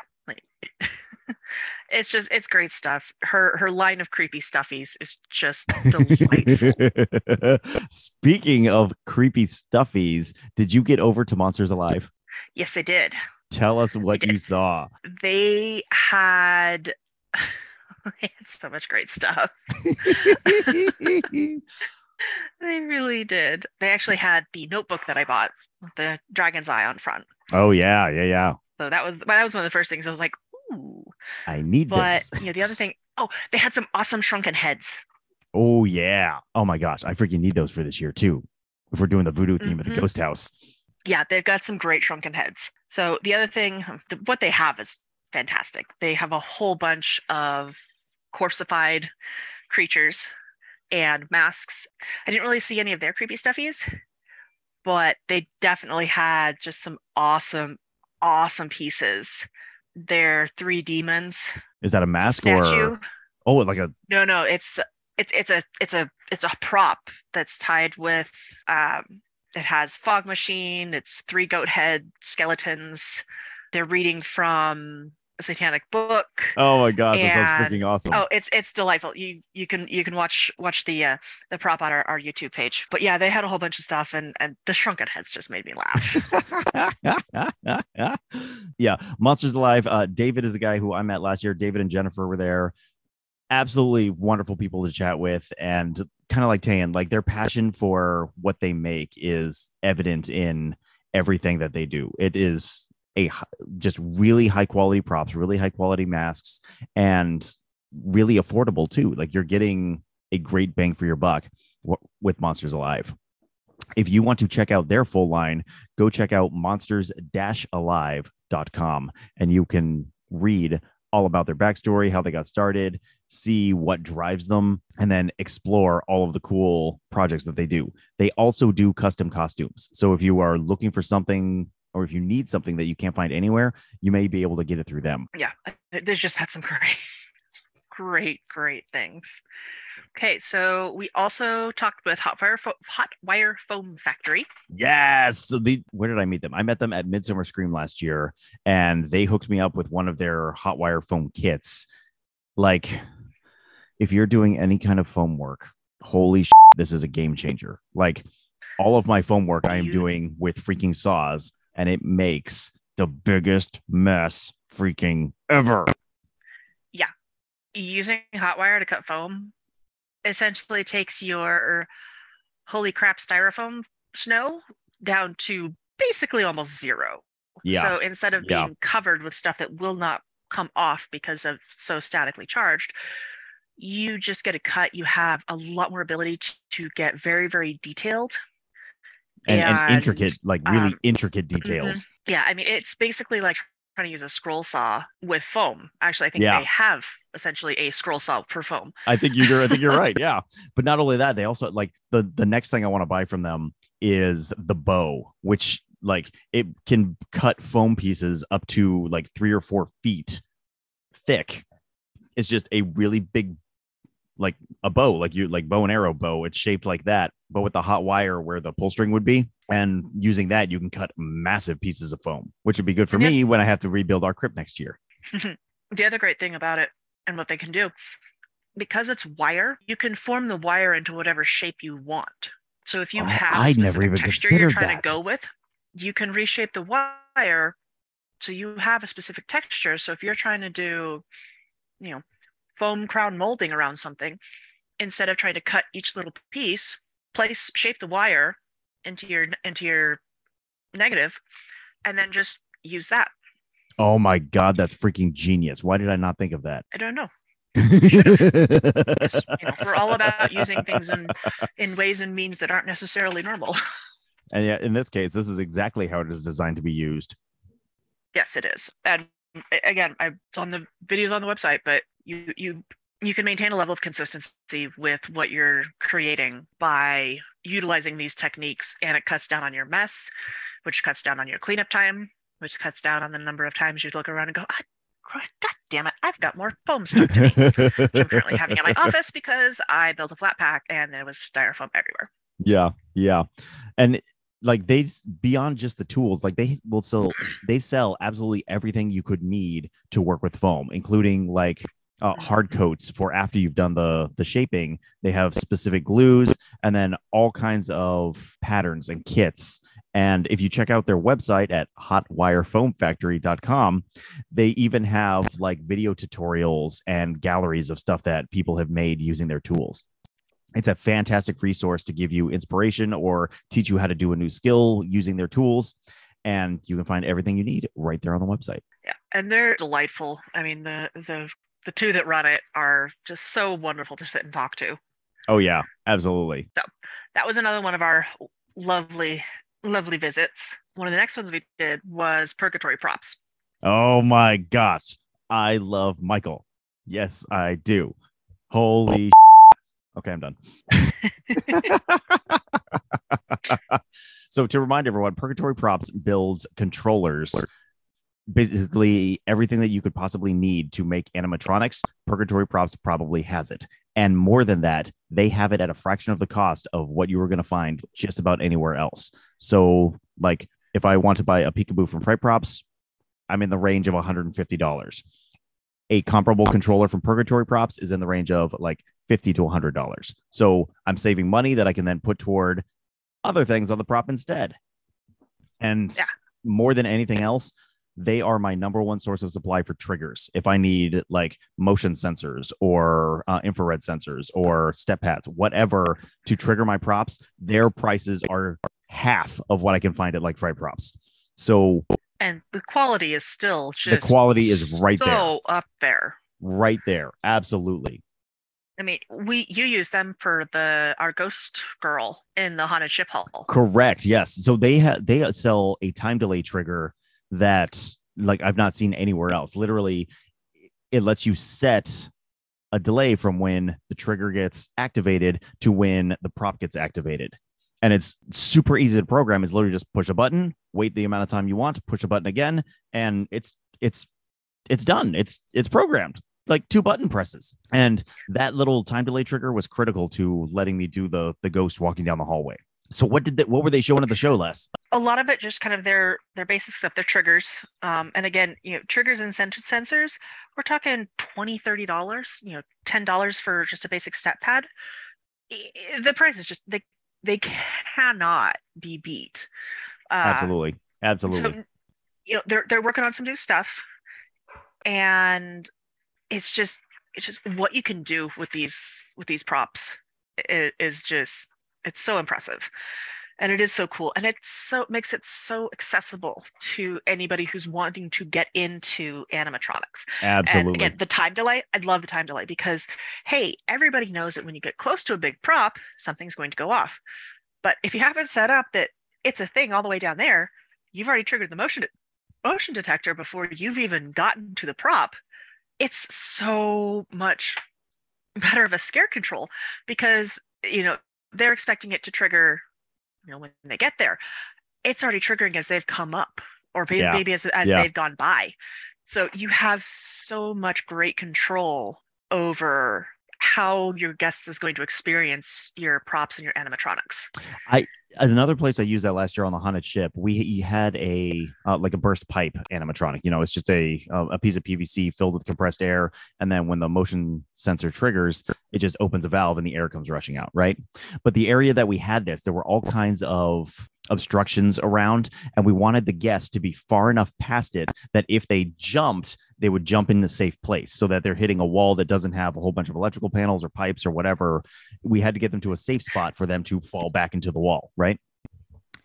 B: It's just it's great stuff her her line of creepy stuffies is just delightful
A: Speaking of creepy stuffies, did you get over to Monsters Alive?
B: yes I did
A: Tell us what you saw.
B: they had they had so much great stuff They really did. They actually had the notebook that I bought with the dragon's eye on front.
A: oh yeah, yeah, yeah.
B: So that was that was one of the first things I was like, ooh.
A: I need
B: But
A: this.
B: you know, the other thing, oh, they had some awesome shrunken heads.
A: Oh yeah. Oh my gosh, I freaking need those for this year too. If we're doing the voodoo theme of the
B: mm-hmm.
A: ghost house.
B: Yeah, they've got some great shrunken heads. So the other thing, the, what they have is fantastic. They have a whole bunch of corpseified creatures and masks. I didn't really see any of their creepy stuffies, but they definitely had just some awesome, awesome pieces. Their three demons
A: Is that a mask
B: statue.
A: or oh like a
B: No, no, it's it's it's a it's a it's a prop that's tied with um it has fog machine, it's three goat head skeletons. They're reading from satanic book.
A: oh my gosh, that sounds freaking awesome.
B: Oh, it's it's delightful. You you can you can watch watch the uh the prop on our, our YouTube page. But yeah, they had a whole bunch of stuff and and the shrunken heads just made me laugh.
A: yeah, Monsters Alive. Uh, David is the guy who I met last year. David and Jennifer were there. Absolutely wonderful people to chat with, and kind of like Tan, like their passion for what they make is evident in everything that they do. It is a just really high quality props, really high quality masks, and really affordable too. Like you're getting a great bang for your buck with Monsters Alive. If you want to check out their full line, go check out monsters-alive.com and you can read all about their backstory, how they got started, see what drives them, and then explore all of the cool projects that they do. They also do custom costumes. So if you are looking for something or if you need something that you can't find anywhere, you may be able to get it through them.
B: yeah, they- just had some great great, great things. Okay, so we also talked with Hotwire Fo- Hotwire Foam Factory.
A: Yes. So the where did I meet them? I met them at Midsummer Scream last year, and they hooked me up with one of their hot wire foam kits. Like, if you're doing any kind of foam work, holy shit, this is a game changer. Like, all of my foam work I am doing with freaking saws, and it makes the biggest mess freaking ever. Yeah.
B: Using hot wire to cut foam essentially takes your holy crap styrofoam snow down to basically almost zero.
A: Yeah.
B: So instead of
A: Yeah.
B: being covered with stuff that will not come off because of so statically charged, you just get a cut. You have a lot more ability to, to get very, very detailed.
A: And, and
B: And,
A: intricate, like really
B: um,
A: intricate details.
B: Yeah, I mean, it's basically like trying to use a scroll saw with foam. Actually, I think
A: Yeah.
B: they have essentially a scroll saw for foam.
A: I think you're I think you're right. Yeah. But not only that, they also like the the next thing I want to buy from them is the bow, which like it can cut foam pieces up to like three or four feet thick. It's just a really big like a bow, like you like bow and arrow bow. It's shaped like that, but with the hot wire where the pull string would be. And using that, you can cut massive pieces of foam, which would be good for
B: Yeah.
A: me when I have to rebuild our crypt next year. Mm-hmm.
B: The other great thing about it and what they can do, because it's wire, you can form the wire into whatever shape you want. So if you
A: Oh,
B: have
A: I'd never even
B: texture you're trying
A: that.
B: to go with, you can reshape the wire so you have a specific texture. So if you're trying to do, you know, foam crown molding around something, instead of trying to cut each little piece, place shape the wire into your into your negative, and then just use that.
A: Oh my god, that's freaking genius. Why did I not think of that?
B: I don't know. You know, we're all about using things in in ways and means that aren't necessarily normal.
A: And yeah, in this case, this is exactly how it is designed to be used.
B: yes, it is. And again, I, it's on the videos on the website, but you you you can maintain a level of consistency with what you're creating by utilizing these techniques, and it cuts down on your mess, which cuts down on your cleanup time, which cuts down on the number of times you'd look around and go, ah, God damn it, I've got more foam stuck to me. which I'm currently having in my office because I built a flat pack and there was styrofoam everywhere.
A: yeah, yeah. And like they beyond just the tools, like they will sell they sell absolutely everything you could need to work with foam, including like uh, hard coats for after you've done the the shaping. They have specific glues and then all kinds of patterns and kits. And if you check out their website at hotwirefoamfactory.com, they even have like video tutorials and galleries of stuff that people have made using their tools. It's a fantastic resource to give you inspiration or teach you how to do a new skill using their tools. And you can find everything you need right there on the website.
B: Yeah, and they're delightful. I mean, the the the two that run it are just so wonderful to sit and talk to.
A: Oh, yeah, absolutely.
B: So that was another one of our lovely lovely visits. One of the next ones we did was Purgatory Props.
A: Oh, my gosh. I love Michael. Yes, I do. Holy. okay, I'm done. so, to remind everyone, Purgatory Props builds controllers. Basically, everything that you could possibly need to make animatronics, Purgatory Props probably has it. And more than that, they have it at a fraction of the cost of what you were going to find just about anywhere else. So, like, if I want to buy a peekaboo from Fright Props, I'm in the range of $150. A comparable controller from Purgatory Props is in the range of like 50 to $100. So I'm saving money that I can then put toward other things on the prop instead. And
B: Yeah.
A: more than anything else, they are my number one source of supply for triggers. If I need like motion sensors or uh, infrared sensors or step pads, whatever to trigger my props, their prices are half of what I can find at like Fright Props. So
B: And the quality is still
A: the quality is right there,
B: so up there.
A: right there. Absolutely.
B: I mean, we you use them for the our ghost girl in the haunted ship hall.
A: Correct. Yes. So they have they sell a time delay trigger that like I've not seen anywhere else. Literally, it lets you set a delay from when the trigger gets activated to when the prop gets activated. And it's super easy to program. It's literally just push a button, wait the amount of time you want, push a button again, and it's it's it's done. It's it's programmed like two button presses. And that little time delay trigger was critical to letting me do the the ghost walking down the hallway. So what did that what were they showing at the show, Les?
B: a lot of it just kind of their their basic stuff their triggers um, and again you know triggers and sen- sensors we're talking 20 30 dollars you know 10 dollars for just a basic step pad the price is just they they cannot be beat uh,
A: Absolutely. Absolutely.
B: so you know they're they're working on some new stuff and it's just it's just what you can do with these with these props is, is just It's so impressive. And it is so cool. And it's so makes it so accessible to anybody who's wanting to get into animatronics.
A: Absolutely.
B: And again, the time delay, I'd love the time delay because hey, everybody knows that when you get close to a big prop, something's going to go off. But if you haven't set up that it's a thing all the way down there, you've already triggered the motion motion detector before you've even gotten to the prop. It's so much better of a scare control because you know they're expecting it to trigger you know when they get there it's already triggering as they've come up or maybe,
A: Yeah.
B: maybe as, as
A: Yeah.
B: they've gone by so you have so much great control over how your guest is going to experience your props and your animatronics I
A: another place I used that last year on the haunted ship, we had a uh, like a burst pipe animatronic. You know, it's just a a a piece of PVC filled with compressed air, and then when the motion sensor triggers, it just opens a valve and the air comes rushing out. Right, but the area that we had this, there were all kinds of obstructions around and we wanted the guests to be far enough past it that if they jumped they would jump in a safe place so that they're hitting a wall that doesn't have a whole bunch of electrical panels or pipes or whatever we had to get them to a safe spot for them to fall back into the wall right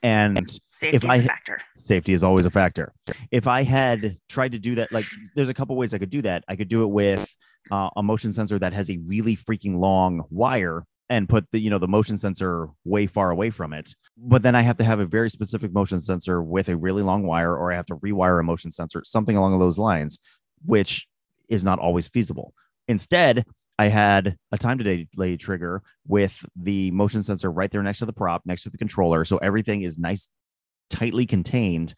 A: and
B: safety is
A: I
B: a factor
A: safety is always a factor. If I had tried to do that, like there's a couple ways I could do that. I could do it with uh, a motion sensor that has a really freaking long wire and put the you know the motion sensor way far away from it. But then I have to have a very specific motion sensor with a really long wire, or I have to rewire a motion sensor, something along those lines, which is not always feasible. Instead, I had a time delay trigger with the motion sensor right there next to the prop, next to the controller. So everything is nice, tightly contained.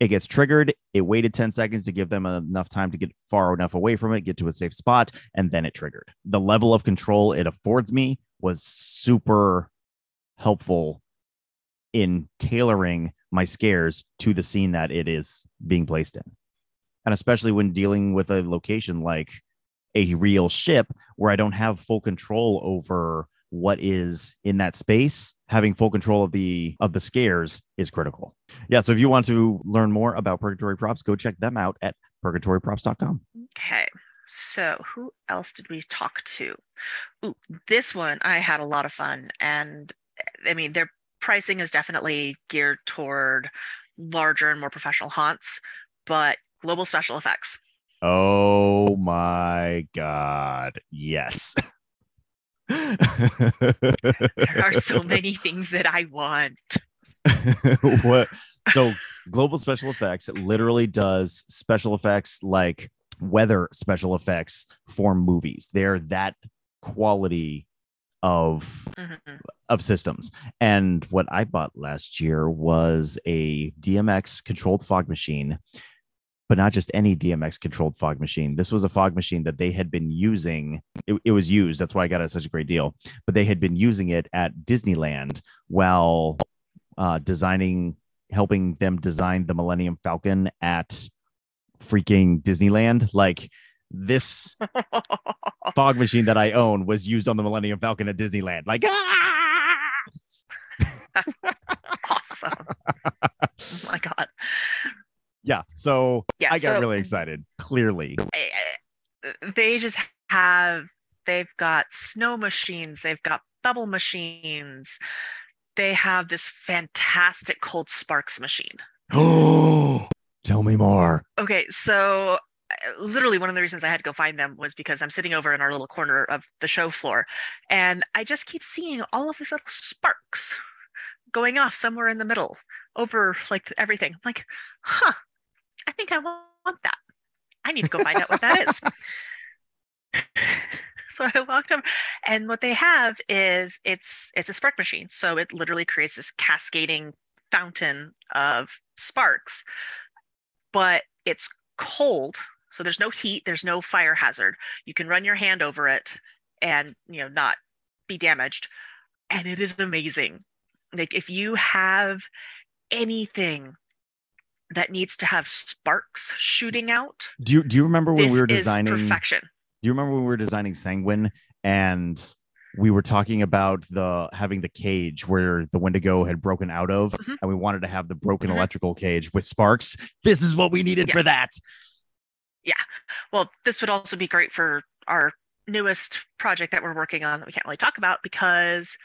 A: It gets triggered. It waited 10 seconds to give them enough time to get far enough away from it, get to a safe spot, and then it triggered. The level of control it affords me was super helpful in tailoring my scares to the scene that it is being placed in. And especially when dealing with a location like a real ship where I don't have full control over what is in that space, having full control of the of the scares is critical. Yeah, so if you want to learn more about Purgatory Props, go check them out at purgatoryprops.com.
B: Okay. So who else did we talk to? Ooh, this one I had a lot of fun. And I mean, their pricing is definitely geared toward larger and more professional haunts, but global special effects.
A: Oh my god. Yes.
B: There are so many things that I want.
A: what so global special effects—it literally does special effects like weather special effects for movies. They're that quality of
B: Mhm.
A: of systems. And what i bought last year was a dmx controlled fog machine but not just any dmx controlled fog machine. This was a fog machine that they had been using. It, it was used. That's why i got it at such a great deal. But they had been using it at disneyland while uh, designing, helping them design the Millennium Falcon at freaking Disneyland. Like this fog machine that I own was used on the Millennium Falcon at Disneyland. Like, ah!
B: awesome. oh my God.
A: yeah. So
B: Yeah.
A: I got
B: so
A: really excited. Clearly,
B: they just have they've got snow machines they've got bubble machines they have this fantastic cold sparks machine
A: oh, tell me more.
B: okay so uh, literally one of the reasons i had to go find them was because i'm sitting over in our little corner of the show floor and i just keep seeing all of these little sparks going off somewhere in the middle over like everything I'm like huh i think i want that i need to go find out what that is so I walked over, and what they have is it's it's a spark machine. So it literally creates this cascading fountain of sparks, but it's cold. So there's no heat, there's no fire hazard. You can run your hand over it and you know not be damaged. And it is amazing. Like if you have anything that needs to have sparks shooting out,
A: Do you do you remember when we were designing?
B: perfection.
A: Do you remember when we were designing Sanguine and we were talking about the having the cage where the Wendigo had broken out of,
B: Mhm.
A: and we wanted to have the broken
B: Mhm.
A: electrical cage with sparks. This is what we needed
B: Yeah.
A: for that. Yeah.
B: Well, this would also be great for our newest project that we're working on that we can't really talk about because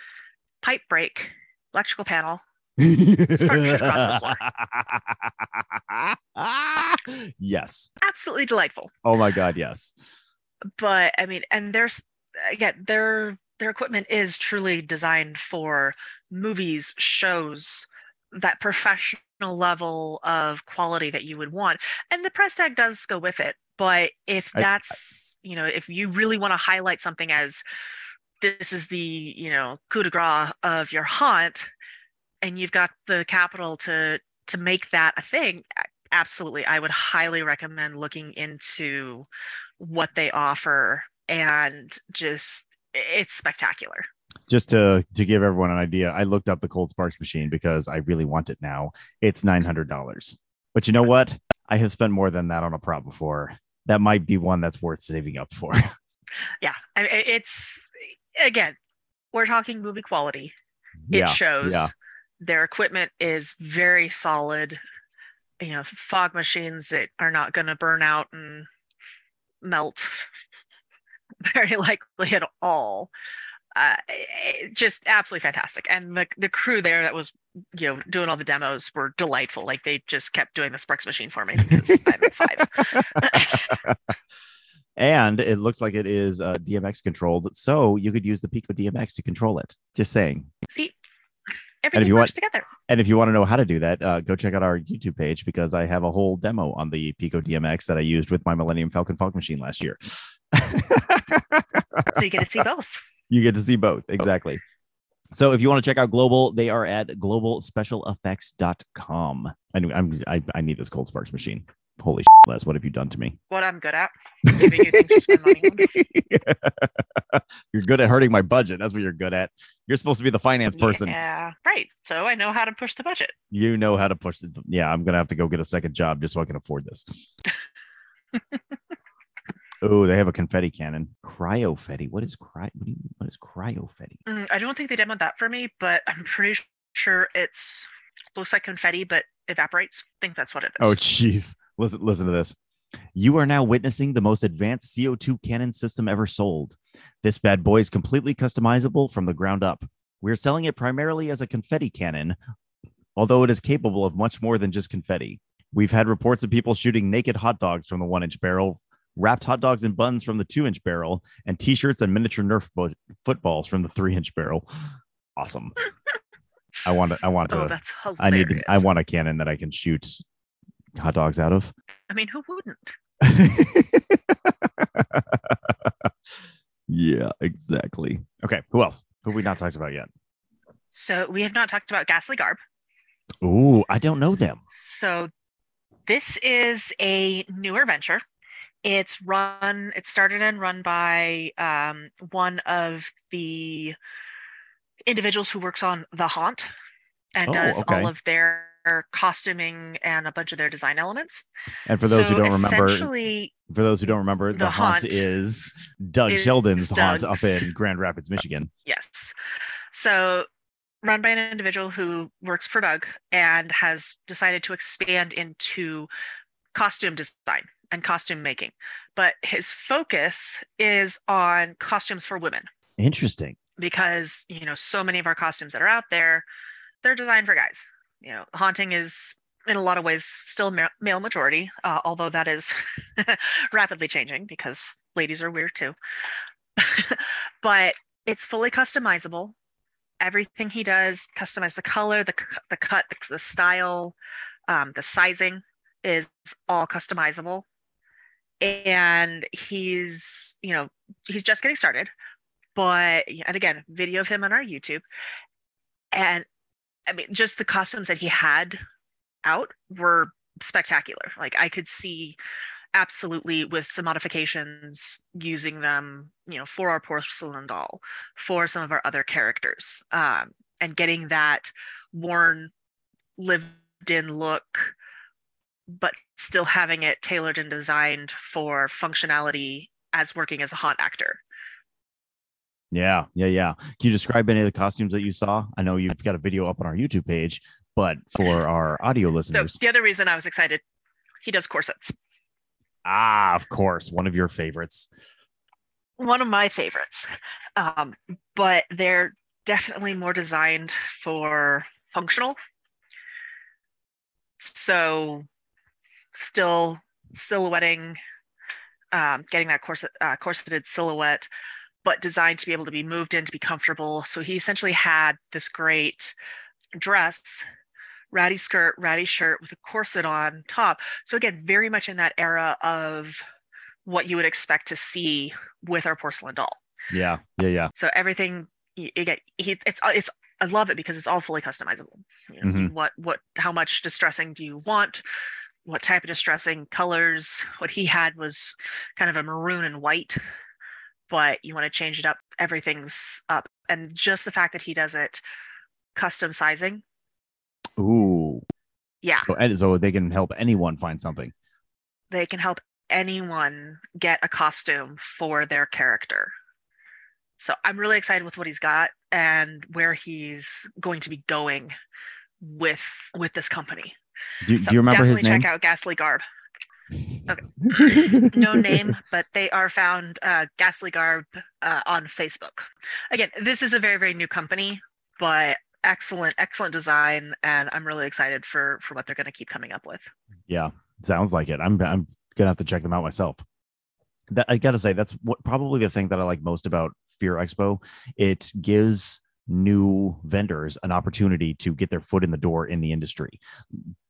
B: pipe break, electrical panel.
A: yes.
B: Absolutely delightful.
A: Oh my god, yes.
B: But I mean, and there's again, their their equipment is truly designed for movies, shows, that professional level of quality that you would want. And the price tag does go with it. But if that's, I, you know, if you really want to highlight something as this is the, you know, coup de grace of your haunt, and you've got the capital to to make that a thing, absolutely. I would highly recommend looking into what they offer and just it's spectacular
A: just to to give everyone an idea, I looked up the Cold Sparks machine because I really want it now. It's nine hundred dollars. But you know what? I have spent more than that on a prop before. That might be one that's worth saving up for.
B: yeah, it's again, we're talking movie quality. It yeah, shows. Yeah. Their equipment is very solid. You know, fog machines that are not going to burn out and melt very likely at all uh, just absolutely fantastic. And the the crew there that was you know doing all the demos were delightful. Like they just kept doing the Sparks machine for me because I'm five.
A: and it looks like it is uh, DMX controlled, so you could use the Pico DMX to control it. Just saying.
B: See, everything and if you works want, together.
A: And if you want to know how to do that, uh, go check out our YouTube page because I have a whole demo on the Pico DMX that I used with my Millennium Falcon Fog machine last year.
B: so you get to see both
A: you get to see both. Exactly. So if you want to check out Global, they are at globalspecialeffects.com. I, I'm, I, I need this Cold Sparks machine. Holy shit, Les, what have you done to me?
B: What I'm good at. Giving you things to spend money on.
A: you're good at hurting my budget. That's what you're good at. You're supposed to be the finance person.
B: Yeah, right. So I know how to push the budget.
A: You know how to push it. Yeah, I'm gonna have to go get a second job just so I can afford this. Oh, they have a confetti cannon. Cryofetti. What is cry? What, do you, what is cryofetti?
B: Mm, I don't think they demoed that for me, but I'm pretty sure it's looks like confetti, but evaporates. I think that's what it is.
A: Oh, jeez. Listen, listen to this. You are now witnessing the most advanced CO2 cannon system ever sold. This bad boy is completely customizable from the ground up. We're selling it primarily as a confetti cannon, although it is capable of much more than just confetti. We've had reports of people shooting naked hot dogs from the one inch barrel wrapped hot dogs and buns from the two inch barrel, and t shirts and miniature Nerf bo- footballs from the three inch barrel. Awesome. I want to, I want to,
B: oh, that's hilarious.
A: I need, I want a cannon that I can shoot hot dogs out of.
B: I mean, who wouldn't?
A: yeah, exactly. Okay. Who else? Who have we not talked about yet?
B: So we have not talked about Ghastly Garb.
A: Ooh, I don't know them.
B: So this is a newer venture it's run, it started and run by um, one of the individuals who works on The Haunt and oh, does okay. all of their costuming and a bunch of their design elements.
A: And for those so who don't remember, for those who don't remember, the, the haunt, haunt, is Doug is Sheldon's Doug's. haunt up in Grand Rapids, uh, Michigan.
B: Yes. So run by an individual who works for Doug and has decided to expand into costume design and costume making, but his focus is on costumes for women.
A: Interesting.
B: Because, you know, so many of our costumes that are out there, they're designed for guys. You know, haunting is in a lot of ways still male majority, uh, although that is rapidly changing because ladies are weird too. but it's fully customizable. Everything he does, customize the color, the the cut, the, the style, um, the sizing is all customizable and he's you know he's just getting started but and again video of him on our youtube and i mean just the costumes that he had out were spectacular like i could see absolutely with some modifications using them you know for our porcelain doll for some of our other characters um, and getting that worn lived in look but still having it tailored and designed for functionality as working as a haunt actor.
A: Yeah, yeah, yeah. Can you describe any of the costumes that you saw? I know you've got a video up on our YouTube page, but for our audio listeners.
B: So the other reason I was excited, he does corsets.
A: Ah, of course, one of your favorites.
B: One of my favorites. Um, but they're definitely more designed for functional. So still silhouetting, um, getting that corset, uh, corseted silhouette, but designed to be able to be moved in to be comfortable. So he essentially had this great dress, ratty skirt, ratty shirt with a corset on top. So again, very much in that era of what you would expect to see with our porcelain doll.
A: Yeah, yeah, yeah.
B: So everything get, he, it's it's I love it because it's all fully customizable. You know,
A: Mhm.
B: What what how much distressing do you want? What type of distressing colors? What he had was kind of a maroon and white, but you want to change it up. Everything's up, and just the fact that he does it custom sizing,
A: Ooh.
B: yeah,
A: So and so they can help anyone find something.
B: they can help anyone get a costume for their character. So I'm really excited with what he's got and where he's going to be going with with this company.
A: Do,
B: So
A: do you remember his
B: definitely
A: name?
B: check out Ghastly Garb. No name, but they are found uh, Ghastly Garb uh, on Facebook. Again, this is a very very new company, but excellent excellent design, and I'm really excited for for what they're going to keep coming up with.
A: Yeah, sounds like it. I'm I'm gonna have to check them out myself. That I gotta say, that's what probably the thing that I like most about Fear Expo. It gives new vendors an opportunity to get their foot in the door in the industry.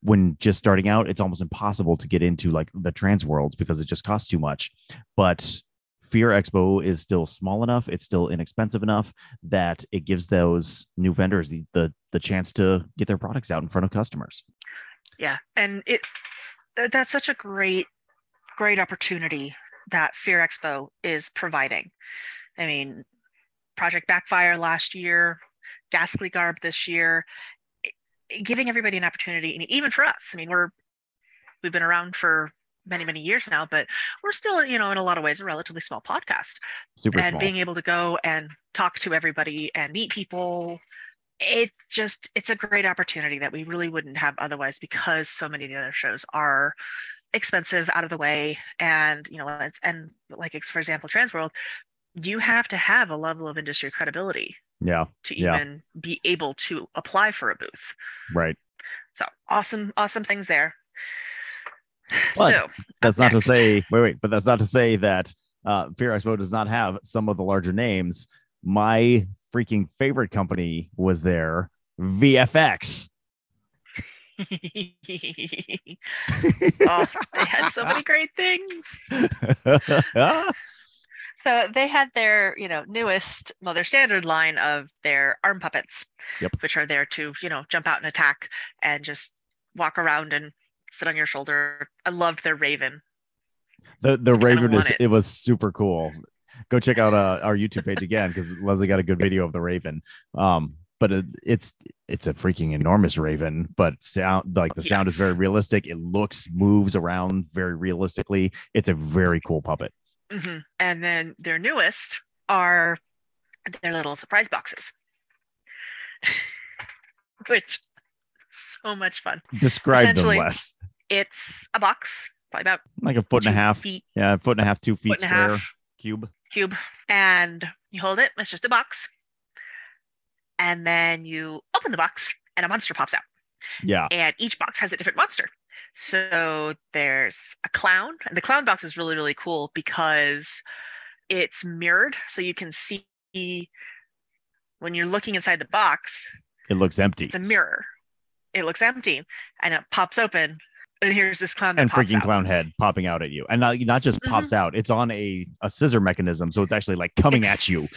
A: When just starting out, it's almost impossible to get into like the Transworlds because it just costs too much. But Fear Expo is still small enough, it's still inexpensive enough that it gives those new vendors the the, the chance to get their products out in front of customers.
B: Yeah, and it that's such a great great opportunity that Fear Expo is providing. I mean, Project Backfire last year, Ghastly Garb this year, giving everybody an opportunity, and even for us. I mean, we're we've been around for many many years now, but we're still, you know, in a lot of ways, a relatively small podcast
A: Super
B: and
A: small.
B: being able to go and talk to everybody and meet people it's just it's a great opportunity that we really wouldn't have otherwise because so many of the other shows are expensive out of the way and you know and like for example transworld you have to have a level of industry credibility
A: yeah,
B: to
A: Yeah.
B: even be able to apply for a booth
A: right.
B: so awesome awesome things there
A: But
B: so
A: That's not to say wait, wait, but that's not to say that uh Fear Expo does not have some of the larger names. My freaking favorite company was there, VFX.
B: oh they had so many great things So they had their, you know, newest, well, their standard line of their arm puppets,
A: Yep.
B: which are there to, you know, jump out and attack and just walk around and sit on your shoulder. I loved their Raven.
A: the the
B: kinda
A: Raven is
B: it.
A: it was super cool. Go check out uh, our YouTube page again because Leslie got a good video of the Raven. Um, but it, it's it's a freaking enormous Raven, but sound like the sound is very realistic. It looks moves around very realistically. It's a very cool puppet.
B: Mhm. And then their newest are their little surprise boxes, which so much fun.
A: Describe them
B: Essentially,
A: less.
B: It's a box, probably about
A: Like a foot and a half.
B: feet
A: Yeah, foot and a half, two feet
B: foot and a
A: square
B: half.
A: cube.
B: cube and you hold it. It's just a box. And then you open the box and a monster pops out.
A: Yeah.
B: And each box has a different monster. So there's a clown. And the clown box is really, really cool because it's mirrored. So you can see when you're looking inside the box,
A: It looks empty.
B: it's a mirror. It looks empty and it pops open. And here's this clown
A: And freaking
B: out.
A: clown head popping out at you. And not, not just
B: Mm-hmm.
A: pops out, it's on a, a scissor mechanism. So it's actually like coming at you.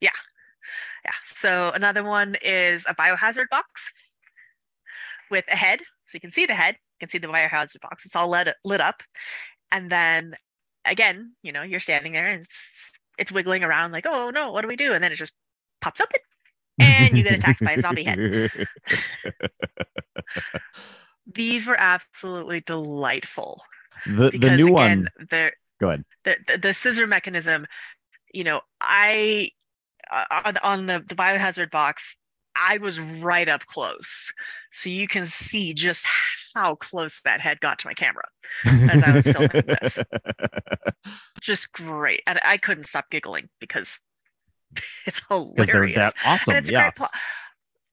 B: Yeah. Yeah. So another one is a biohazard box with a head. So you can see the head, you can see the biohazard box. It's all lit, lit up. And then again, you know, you're standing there and it's, it's wiggling around like, oh no, what do we do? And then it just pops open and you get attacked by a zombie head. These were absolutely delightful.
A: the, the new
B: again,
A: one. Go ahead.
B: the, the the scissor mechanism you know i uh, on, on the the biohazard box i was right up close so you can see just how close that head got to my camera as I was filming this. just great and i couldn't stop giggling because It's
A: because they're
B: hilarious.
A: that awesome.
B: and it's a
A: Yeah.
B: great plot.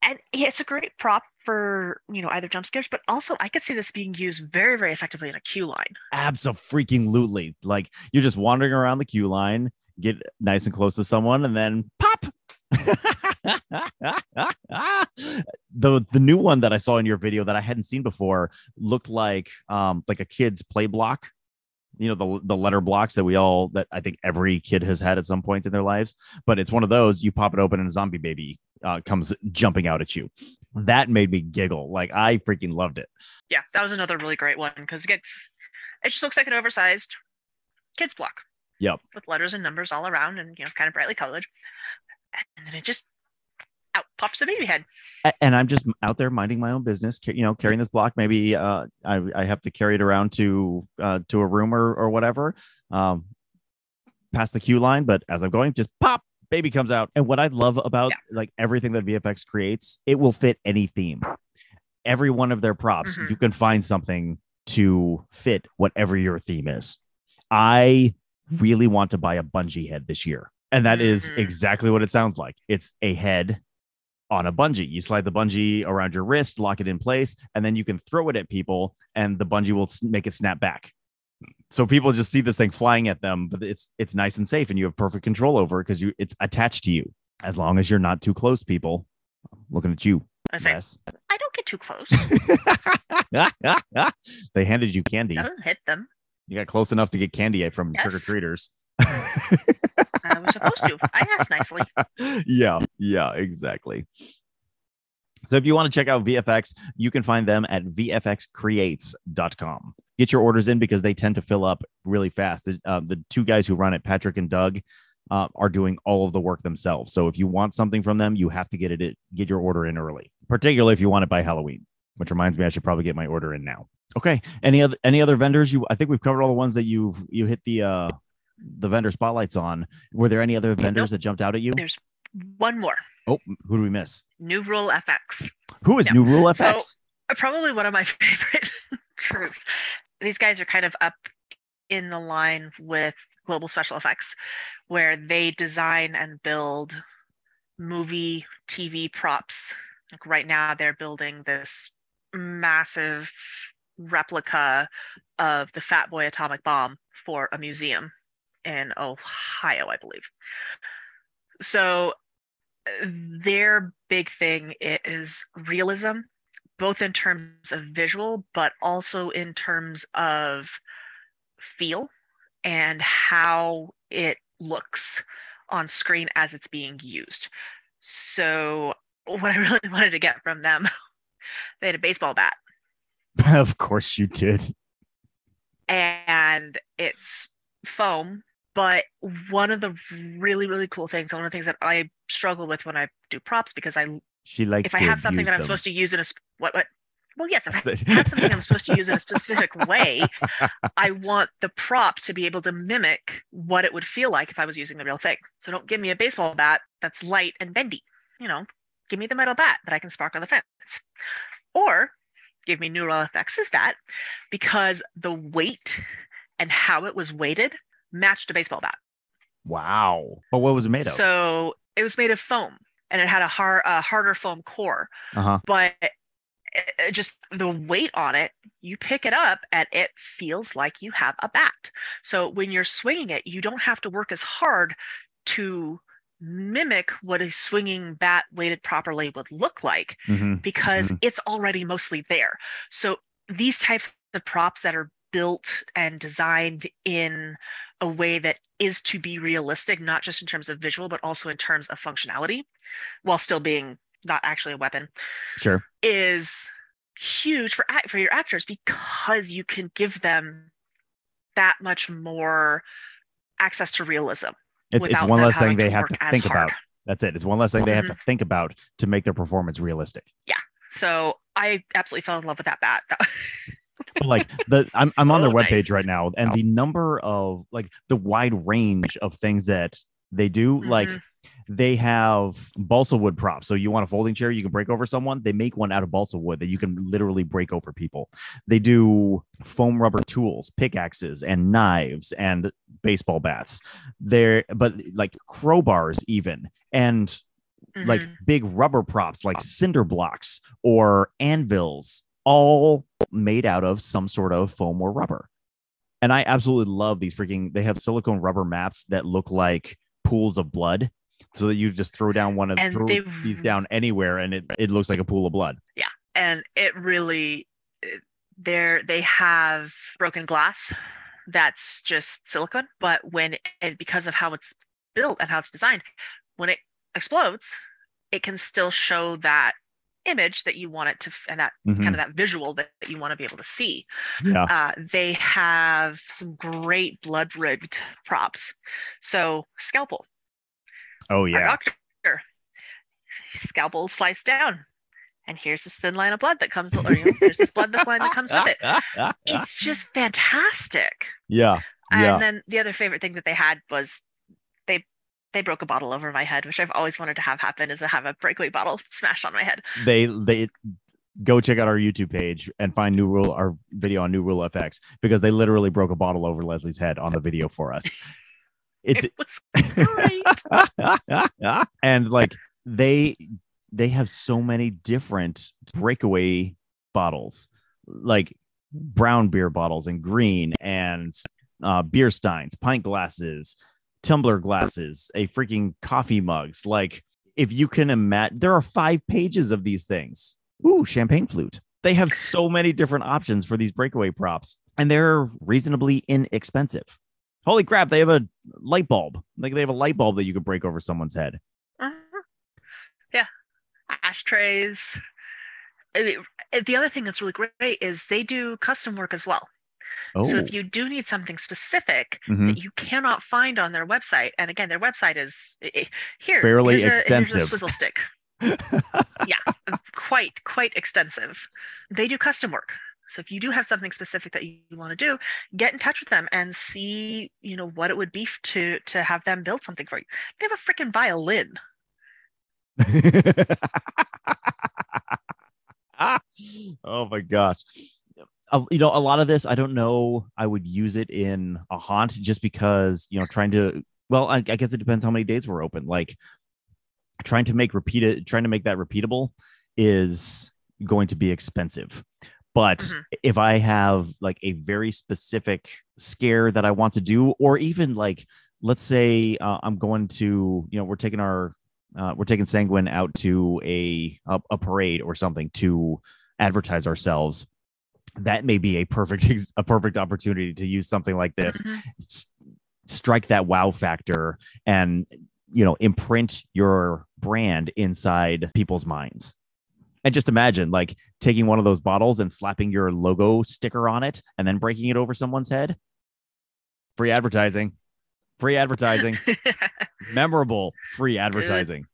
B: And it's a great prop for you know either jump scares, but also I could see this being used very, very effectively in a queue line.
A: Absolutely. Like you're just wandering around the queue line, get nice and close to someone, and then pop. the the new one that I saw in your video that I hadn't seen before looked like um like a kid's play block. You know the the letter blocks that we all that I think every kid has had at some point in their lives, but it's one of those you pop it open and a zombie baby uh, comes jumping out at you. That made me giggle. Like I freaking loved it.
B: Yeah, that was another really great one because again, it just looks like an oversized kids block.
A: Yep.
B: With letters and numbers all around and you know kind of brightly colored, and then it just out pops the baby head.
A: And I'm just out there minding my own business, you know, carrying this block. Maybe uh, I, I have to carry it around to uh, to a room or, or whatever, um, past the queue line. But as I'm going, just pop, baby comes out. And what I love about
B: Yeah.
A: like everything that VFX creates, it will fit any theme. Every one of their props,
B: Mhm.
A: you can find something to fit whatever your theme is. I really want to buy a bungee head this year. And that is
B: Mhm.
A: exactly what it sounds like. It's a head on a bungee. You slide the bungee around your wrist, lock it in place, and then you can throw it at people, and the bungee will make it snap back. So people just see this thing flying at them, but it's it's nice and safe, and you have perfect control over it because you it's attached to you. As long as you're not too close, people. Looking at you,
B: I say,
A: yes.
B: I don't get too close.
A: they handed you candy.
B: I don't hit them.
A: You got close enough to get candy from
B: Yes.
A: trick or treaters.
B: I was supposed to. I asked nicely.
A: yeah, yeah, exactly. So if you want to check out VFX, you can find them at vfxcreates.com. Get your orders in because they tend to fill up really fast. The, uh, the two guys who run it, Patrick and Doug, uh, are doing all of the work themselves. So if you want something from them, you have to get it get your order in early, particularly if you want it by Halloween. Which reminds me, I should probably get my order in now. Okay. Any other any other vendors? You, I think we've covered all the ones that you you hit the uh the vendor spotlights on. Were there any other vendors that jumped out at you?
B: There's one more.
A: Oh, who do we miss?
B: New Rule FX.
A: Who is
B: Yeah.
A: New Rule FX?
B: Uh, Probably one of my favorite groups. These guys are kind of up in the line with Global Special Effects, where they design and build movie, TV props. Like right now, they're building this massive replica of the Fat Boy atomic bomb for a museum in Ohio, I believe. So their big thing is realism, both in terms of visual, but also in terms of feel and how it looks on screen as it's being used. So, what I really wanted to get from them, they had a baseball bat
A: of course you did.
B: and it's foam. But one of the really, really cool things, one of the things that I struggle with when I do props, because I
A: She likes.
B: if I have something that I'm
A: them.
B: supposed to use in a what what well yes if I have something I'm supposed to use in a specific way, I want the prop to be able to mimic what it would feel like if I was using the real thing. So don't give me a baseball bat that's light and bendy. You know, give me the metal bat that I can spark on the fence. Or give me New Rule FX's bat because the weight and how it was weighted matched a baseball bat.
A: Wow. But what was it made of?
B: So it was made of foam and it had a, har- a harder foam core
A: uh huh.
B: but it- it just the weight on it you pick it up and it feels like you have a bat so when you're swinging it you don't have to work as hard to mimic what a swinging bat weighted properly would look like
A: hmm
B: because it's already mostly there so these types of props that are built and designed in a way that is to be realistic not just in terms of visual but also in terms of functionality while still being not actually a weapon
A: Sure.
B: is huge for for your actors because you can give them that much more access to realism.
A: It, it's
B: without
A: one less thing they
B: to
A: have to think
B: hard.
A: about. That's it. It's one less thing they have to mm-hmm. think about to make their performance realistic. Yeah.
B: So I absolutely fell in love with that bat.
A: But like the I'm I'm on their
B: So
A: webpage
B: nice.
A: right now, and the number of like the wide range of things that they do, like
B: Mhm.
A: They have balsa wood props. So you want a folding chair you can break over someone? They make one out of balsa wood that you can literally break over people. They do foam rubber tools, pickaxes and knives and baseball bats. They're but like crowbars even and like
B: Mhm.
A: big rubber props like cinder blocks or anvils all made out of some sort of foam or rubber. And I absolutely love these freaking they have silicone rubber mats that look like pools of blood so that you just throw down one of throw
B: they-
A: these down anywhere and it, it looks like a pool of blood. Yeah.
B: And it really there they have broken glass that's just silicone but when and because of how it's built and how it's designed when it explodes it can still show that image that you want it to and that
A: Mhm.
B: kind of that visual that, that you want to be able to see
A: Yeah.
B: uh, they have some great blood rigged props so scalpel
A: Oh
B: our
A: yeah.
B: doctor scalpel sliced down and here's this thin line of blood that comes or you know, there's this blood line that comes with it it's just fantastic
A: yeah.
B: and
A: Yeah.
B: then the other favorite thing that they had was they broke a bottle over my head which i've always wanted to have happen is to have a breakaway bottle smashed on my head
A: they they go check out our YouTube page and find new rule our video on new rule FX because they literally broke a bottle over Leslie's head on the video for us. It's
B: it was great
A: and like they they have so many different breakaway bottles like brown beer bottles and green and uh, beer steins pint glasses tumbler glasses a freaking coffee mugs. Like if you can imagine there are five pages of these things. Ooh champagne flute. They have so many different options for these breakaway props and they're reasonably inexpensive. Holy crap they have a light bulb. Like they have a light bulb that you could break over someone's head.
B: Mhm. yeah. Ashtrays. I mean, uh, the other thing that's really great is they do custom work as well
A: oh
B: so if you do need something specific
A: mhm.
B: that you cannot find on their website. And again, their website is eh, eh, here.
A: Fairly
B: here's a- here's a, swizzle stick. yeah, quite quite extensive. They do custom work. So if you do have something specific that you want to do, get in touch with them and see, you know, what it would be to to have them build something for you. They have a freaking violin.
A: oh my gosh. You know, a lot of this, I don't know. I would use it in a haunt just because, you know, trying to, well, I, I guess it depends how many days we're open. Like trying to make repeated, trying to make that repeatable is going to be expensive. But
B: Mhm.
A: if I have like a very specific scare that I want to do, or even like, let's say uh, I'm going to, you know, we're taking our, uh, we're taking Sanguine out to a, a a parade or something to advertise ourselves. That may be a perfect a perfect opportunity to use something like this.
B: Mhm.
A: S- strike that wow factor and you know imprint your brand inside people's minds. And just imagine like taking one of those bottles and slapping your logo sticker on it and then breaking it over someone's head. Free advertising. Free advertising. Memorable free advertising.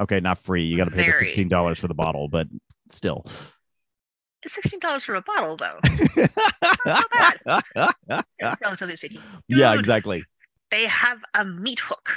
A: Okay, not free. You got to pay
B: Very.
A: the sixteen dollars for the bottle, but still.
B: It's sixteen dollars for a bottle, though. Yeah, relatively speaking.
A: yeah, exactly.
B: They have a meat hook.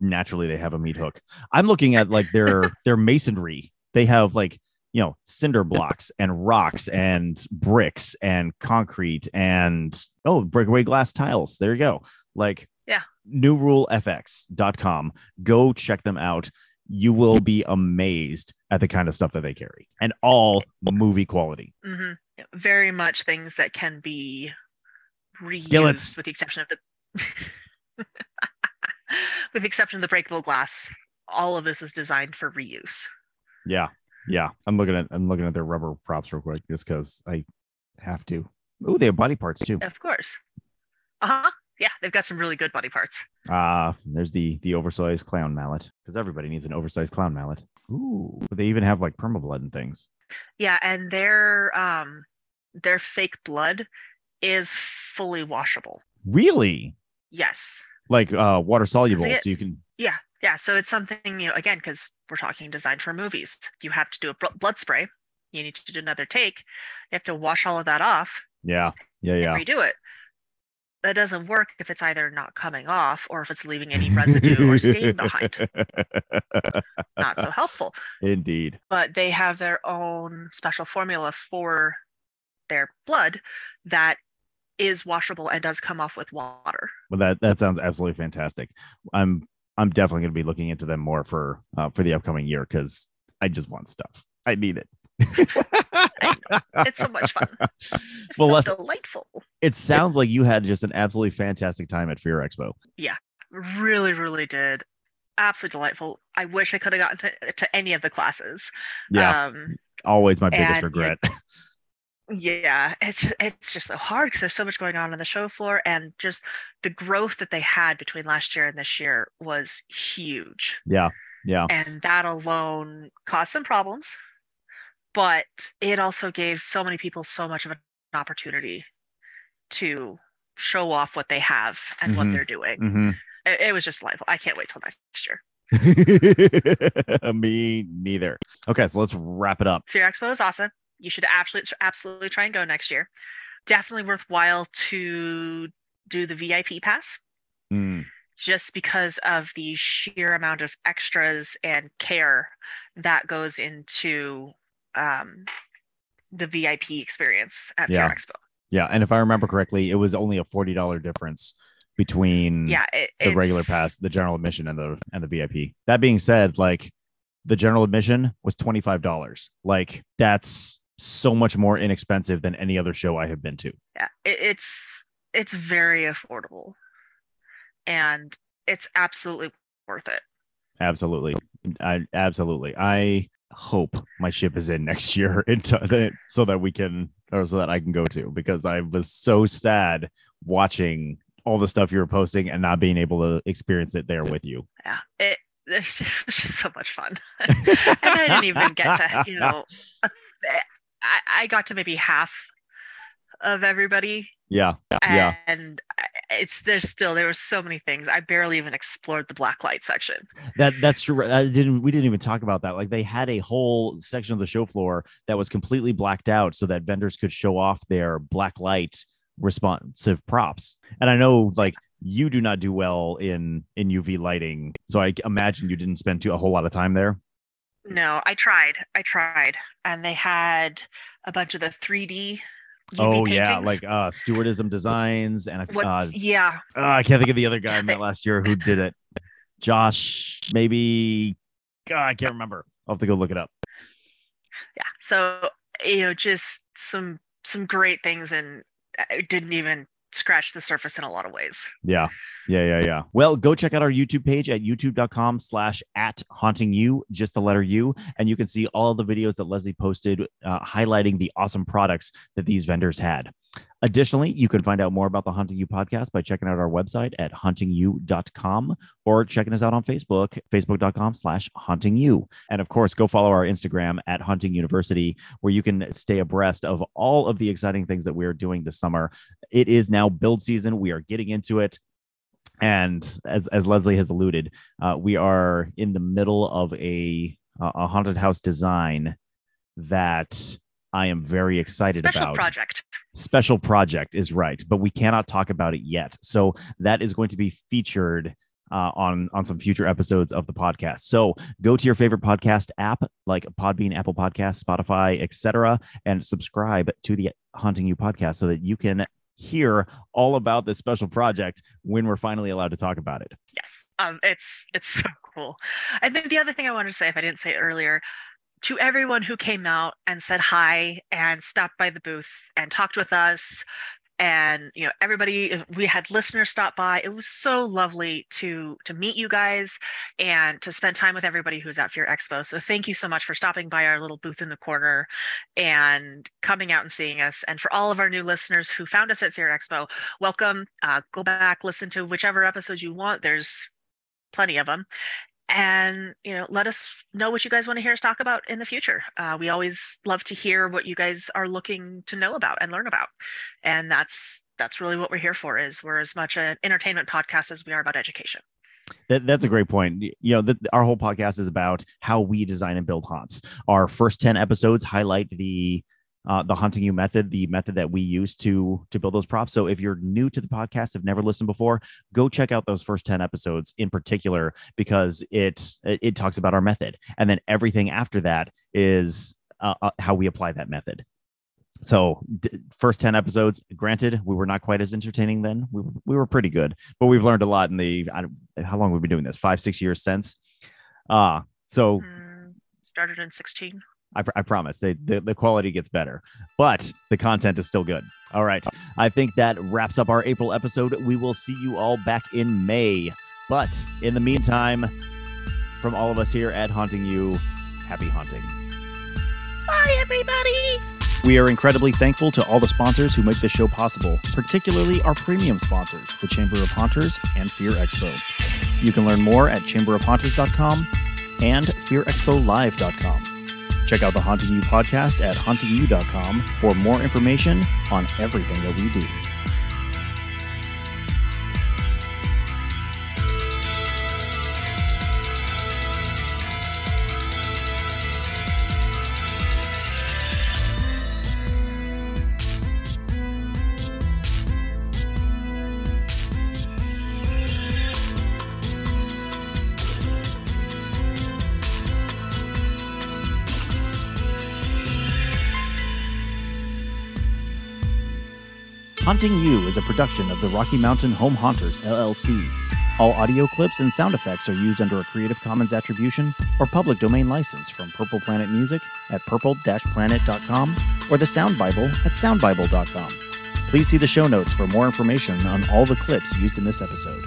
A: Naturally, they have a meat hook. I'm looking at like their their masonry. They have like you know cinder blocks and rocks and bricks and concrete and oh breakaway glass tiles. There you go. Like
B: Yeah.
A: newrulefx.com. Go check them out. You will be amazed at the kind of stuff that they carry and all movie quality.
B: hmm Very much things that can be reused,
A: Skillets.
B: with the exception of the with the exception of the breakable glass. All of this is designed for reuse.
A: Yeah. Yeah. I'm looking at I'm looking at their rubber props real quick just because I have to. Oh, they have body parts too.
B: Of course. Uh huh. Yeah, they've got some really good body parts.
A: Ah, there's the the oversized clown mallet because everybody needs an oversized clown mallet. Ooh, but they even have like permablood and things.
B: Yeah, and their um their fake blood is fully washable.
A: Really?
B: Yes.
A: Like uh water soluble,
B: it-
A: so you can
B: Yeah, yeah. So it's something you know again because we're talking designed for movies. You have to do a bl- blood spray. You need to do another take. You have to wash all of that off
A: yeah, yeah, yeah.
B: redo it. That doesn't work if it's either not coming off or if it's leaving any residue or stain behind. Not so helpful.
A: Indeed.
B: But they have their own special formula for their blood that is washable and does come off with water.
A: Well, that that sounds absolutely fantastic. I'm I'm definitely going to be looking into them more for uh, for the upcoming year because I just want stuff. I need it.
B: It's so much fun. It's
A: Well,
B: so
A: Les-
B: delightful.
A: It sounds like you had just an absolutely fantastic time at Fear Expo.
B: Yeah, really, really did. Absolutely delightful. I wish I could have gotten to, to any of the classes.
A: Yeah,
B: Um,
A: always my biggest regret.
B: yeah it's ju- it's just so hard because there's so much going on on the show floor and just the growth that they had between last year and this year was huge
A: yeah, yeah,
B: and that alone caused some problems but it also gave so many people so much of an opportunity to show off what they have and what
A: Mhm.
B: they're doing.
A: Hmm
B: it, it was just delightful. I can't wait till next year.
A: Me neither. Okay, so let's wrap it up.
B: fear expo is awesome. You should absolutely absolutely try and go next year. Definitely worthwhile to do the vip pass
A: Mm,
B: just because of the sheer amount of extras and care that goes into um, the VIP experience at
A: Yeah.
B: Fear Expo.
A: yeah, and if I remember correctly, it was only a forty dollar difference between
B: Yeah, it,
A: the regular pass, the general admission, and the and the VIP. That being said, like the general admission was twenty five dollars. Like that's so much more inexpensive than any other show I have been to.
B: Yeah, it, it's it's very affordable, and it's absolutely worth it.
A: Absolutely, I absolutely. I hope my ship is in next year into the, so that we can or so that I can go to because I was so sad watching all the stuff you were posting and not being able to experience it there with you.
B: Yeah, it was just so much fun, and I didn't even get to you know, I I got to maybe half of everybody
A: Yeah, yeah.
B: and it's there's still there were so many things i barely even explored the black light section
A: That that's true. I didn't we didn't even talk about that. Like they had a whole section of the show floor that was completely blacked out so that vendors could show off their black light responsive props. And I know like you do not do well in in UV lighting, so I imagine you didn't spend too, a whole lot of time there.
B: no i tried i tried and they had a bunch of the 3d
A: Oh yeah, like uh stewardism designs and uh,
B: yeah
A: uh, I can't think of the other guy I met last year who did it. Josh, maybe. God, I can't remember. I'll have to go look it up.
B: yeah so you know just some some great things and it didn't even scratch the surface in a lot of ways
A: Yeah. Yeah. Yeah. Yeah. Well, go check out our YouTube page at youtube.com slash at Haunting U, just the letter U. And you can see all the videos that Leslie posted uh, highlighting the awesome products that these vendors had. Additionally, you can find out more about the Haunting U podcast by checking out our website at hauntingu.com or checking us out on Facebook, facebook.com slash hauntingu. And of course, go follow our Instagram at haunting university, where you can stay abreast of all of the exciting things that we're doing this summer. It is now build season. We are getting into it. And as, as Leslie has alluded, uh, we are in the middle of a, a haunted house design that I am very excited
B: special
A: about
B: project
A: special project is right, but we cannot talk about it yet. So that is going to be featured uh, on on some future episodes of the podcast. So go to your favorite podcast app like Podbean, Apple Podcasts, Spotify, etc., and subscribe to the Haunting U podcast so that you can hear all about this special project when we're finally allowed to talk about it.
B: yes um it's it's so cool i think the other thing i wanted to say if i didn't say it earlier to everyone who came out and said hi and stopped by the booth and talked with us. And you know everybody we had listeners stop by. It was so lovely to to meet you guys and to spend time with everybody who's at fear expo. So thank you so much for stopping by our little booth in the corner and coming out and seeing us. And for all of our new listeners who found us at fear expo welcome. Uh, go back listen to whichever episodes you want. There's plenty of them and you know let us know what you guys want to hear us talk about in the future uh, we always love to hear what you guys are looking to know about and learn about and that's that's really what we're here for is we're as much an entertainment podcast as we are about education
A: That, that's a great point. You know, th- our whole podcast is about how we design and build haunts. Our first 10 episodes highlight the uh, the Haunting U method, the method that we use to to build those props. So if you're new to the podcast, have never listened before, go check out those first ten episodes in particular because it it talks about our method, and then everything after that is uh, uh, how we apply that method. So d- first 10 episodes, granted, we were not quite as entertaining then. We we were pretty good, but we've learned a lot in the, how long we've we been doing this? Five, six years since. Uh, so
B: Mm, started in 16.
A: I, pr- I promise they, the, the quality gets better, but the content is still good. All right. I think that wraps up our April episode. We will see you all back in May. But in the meantime, from all of us here at Haunting U, happy haunting.
B: Bye, everybody.
A: We are incredibly thankful to all the sponsors who make this show possible, particularly our premium sponsors, the Chamber of Haunters and Fear Expo. You can learn more at chamberofhaunters.com and fearexpolive.com. Check out the Haunting U podcast at hauntingu.com for more information on everything that we do. Haunting U is a production of the Rocky Mountain Home Haunters, LLC. All audio clips and sound effects are used under a Creative Commons Attribution or Public Domain license from Purple Planet Music at purple-planet.com or the Sound Bible at soundbible.com. Please see the show notes for more information on all the clips used in this episode.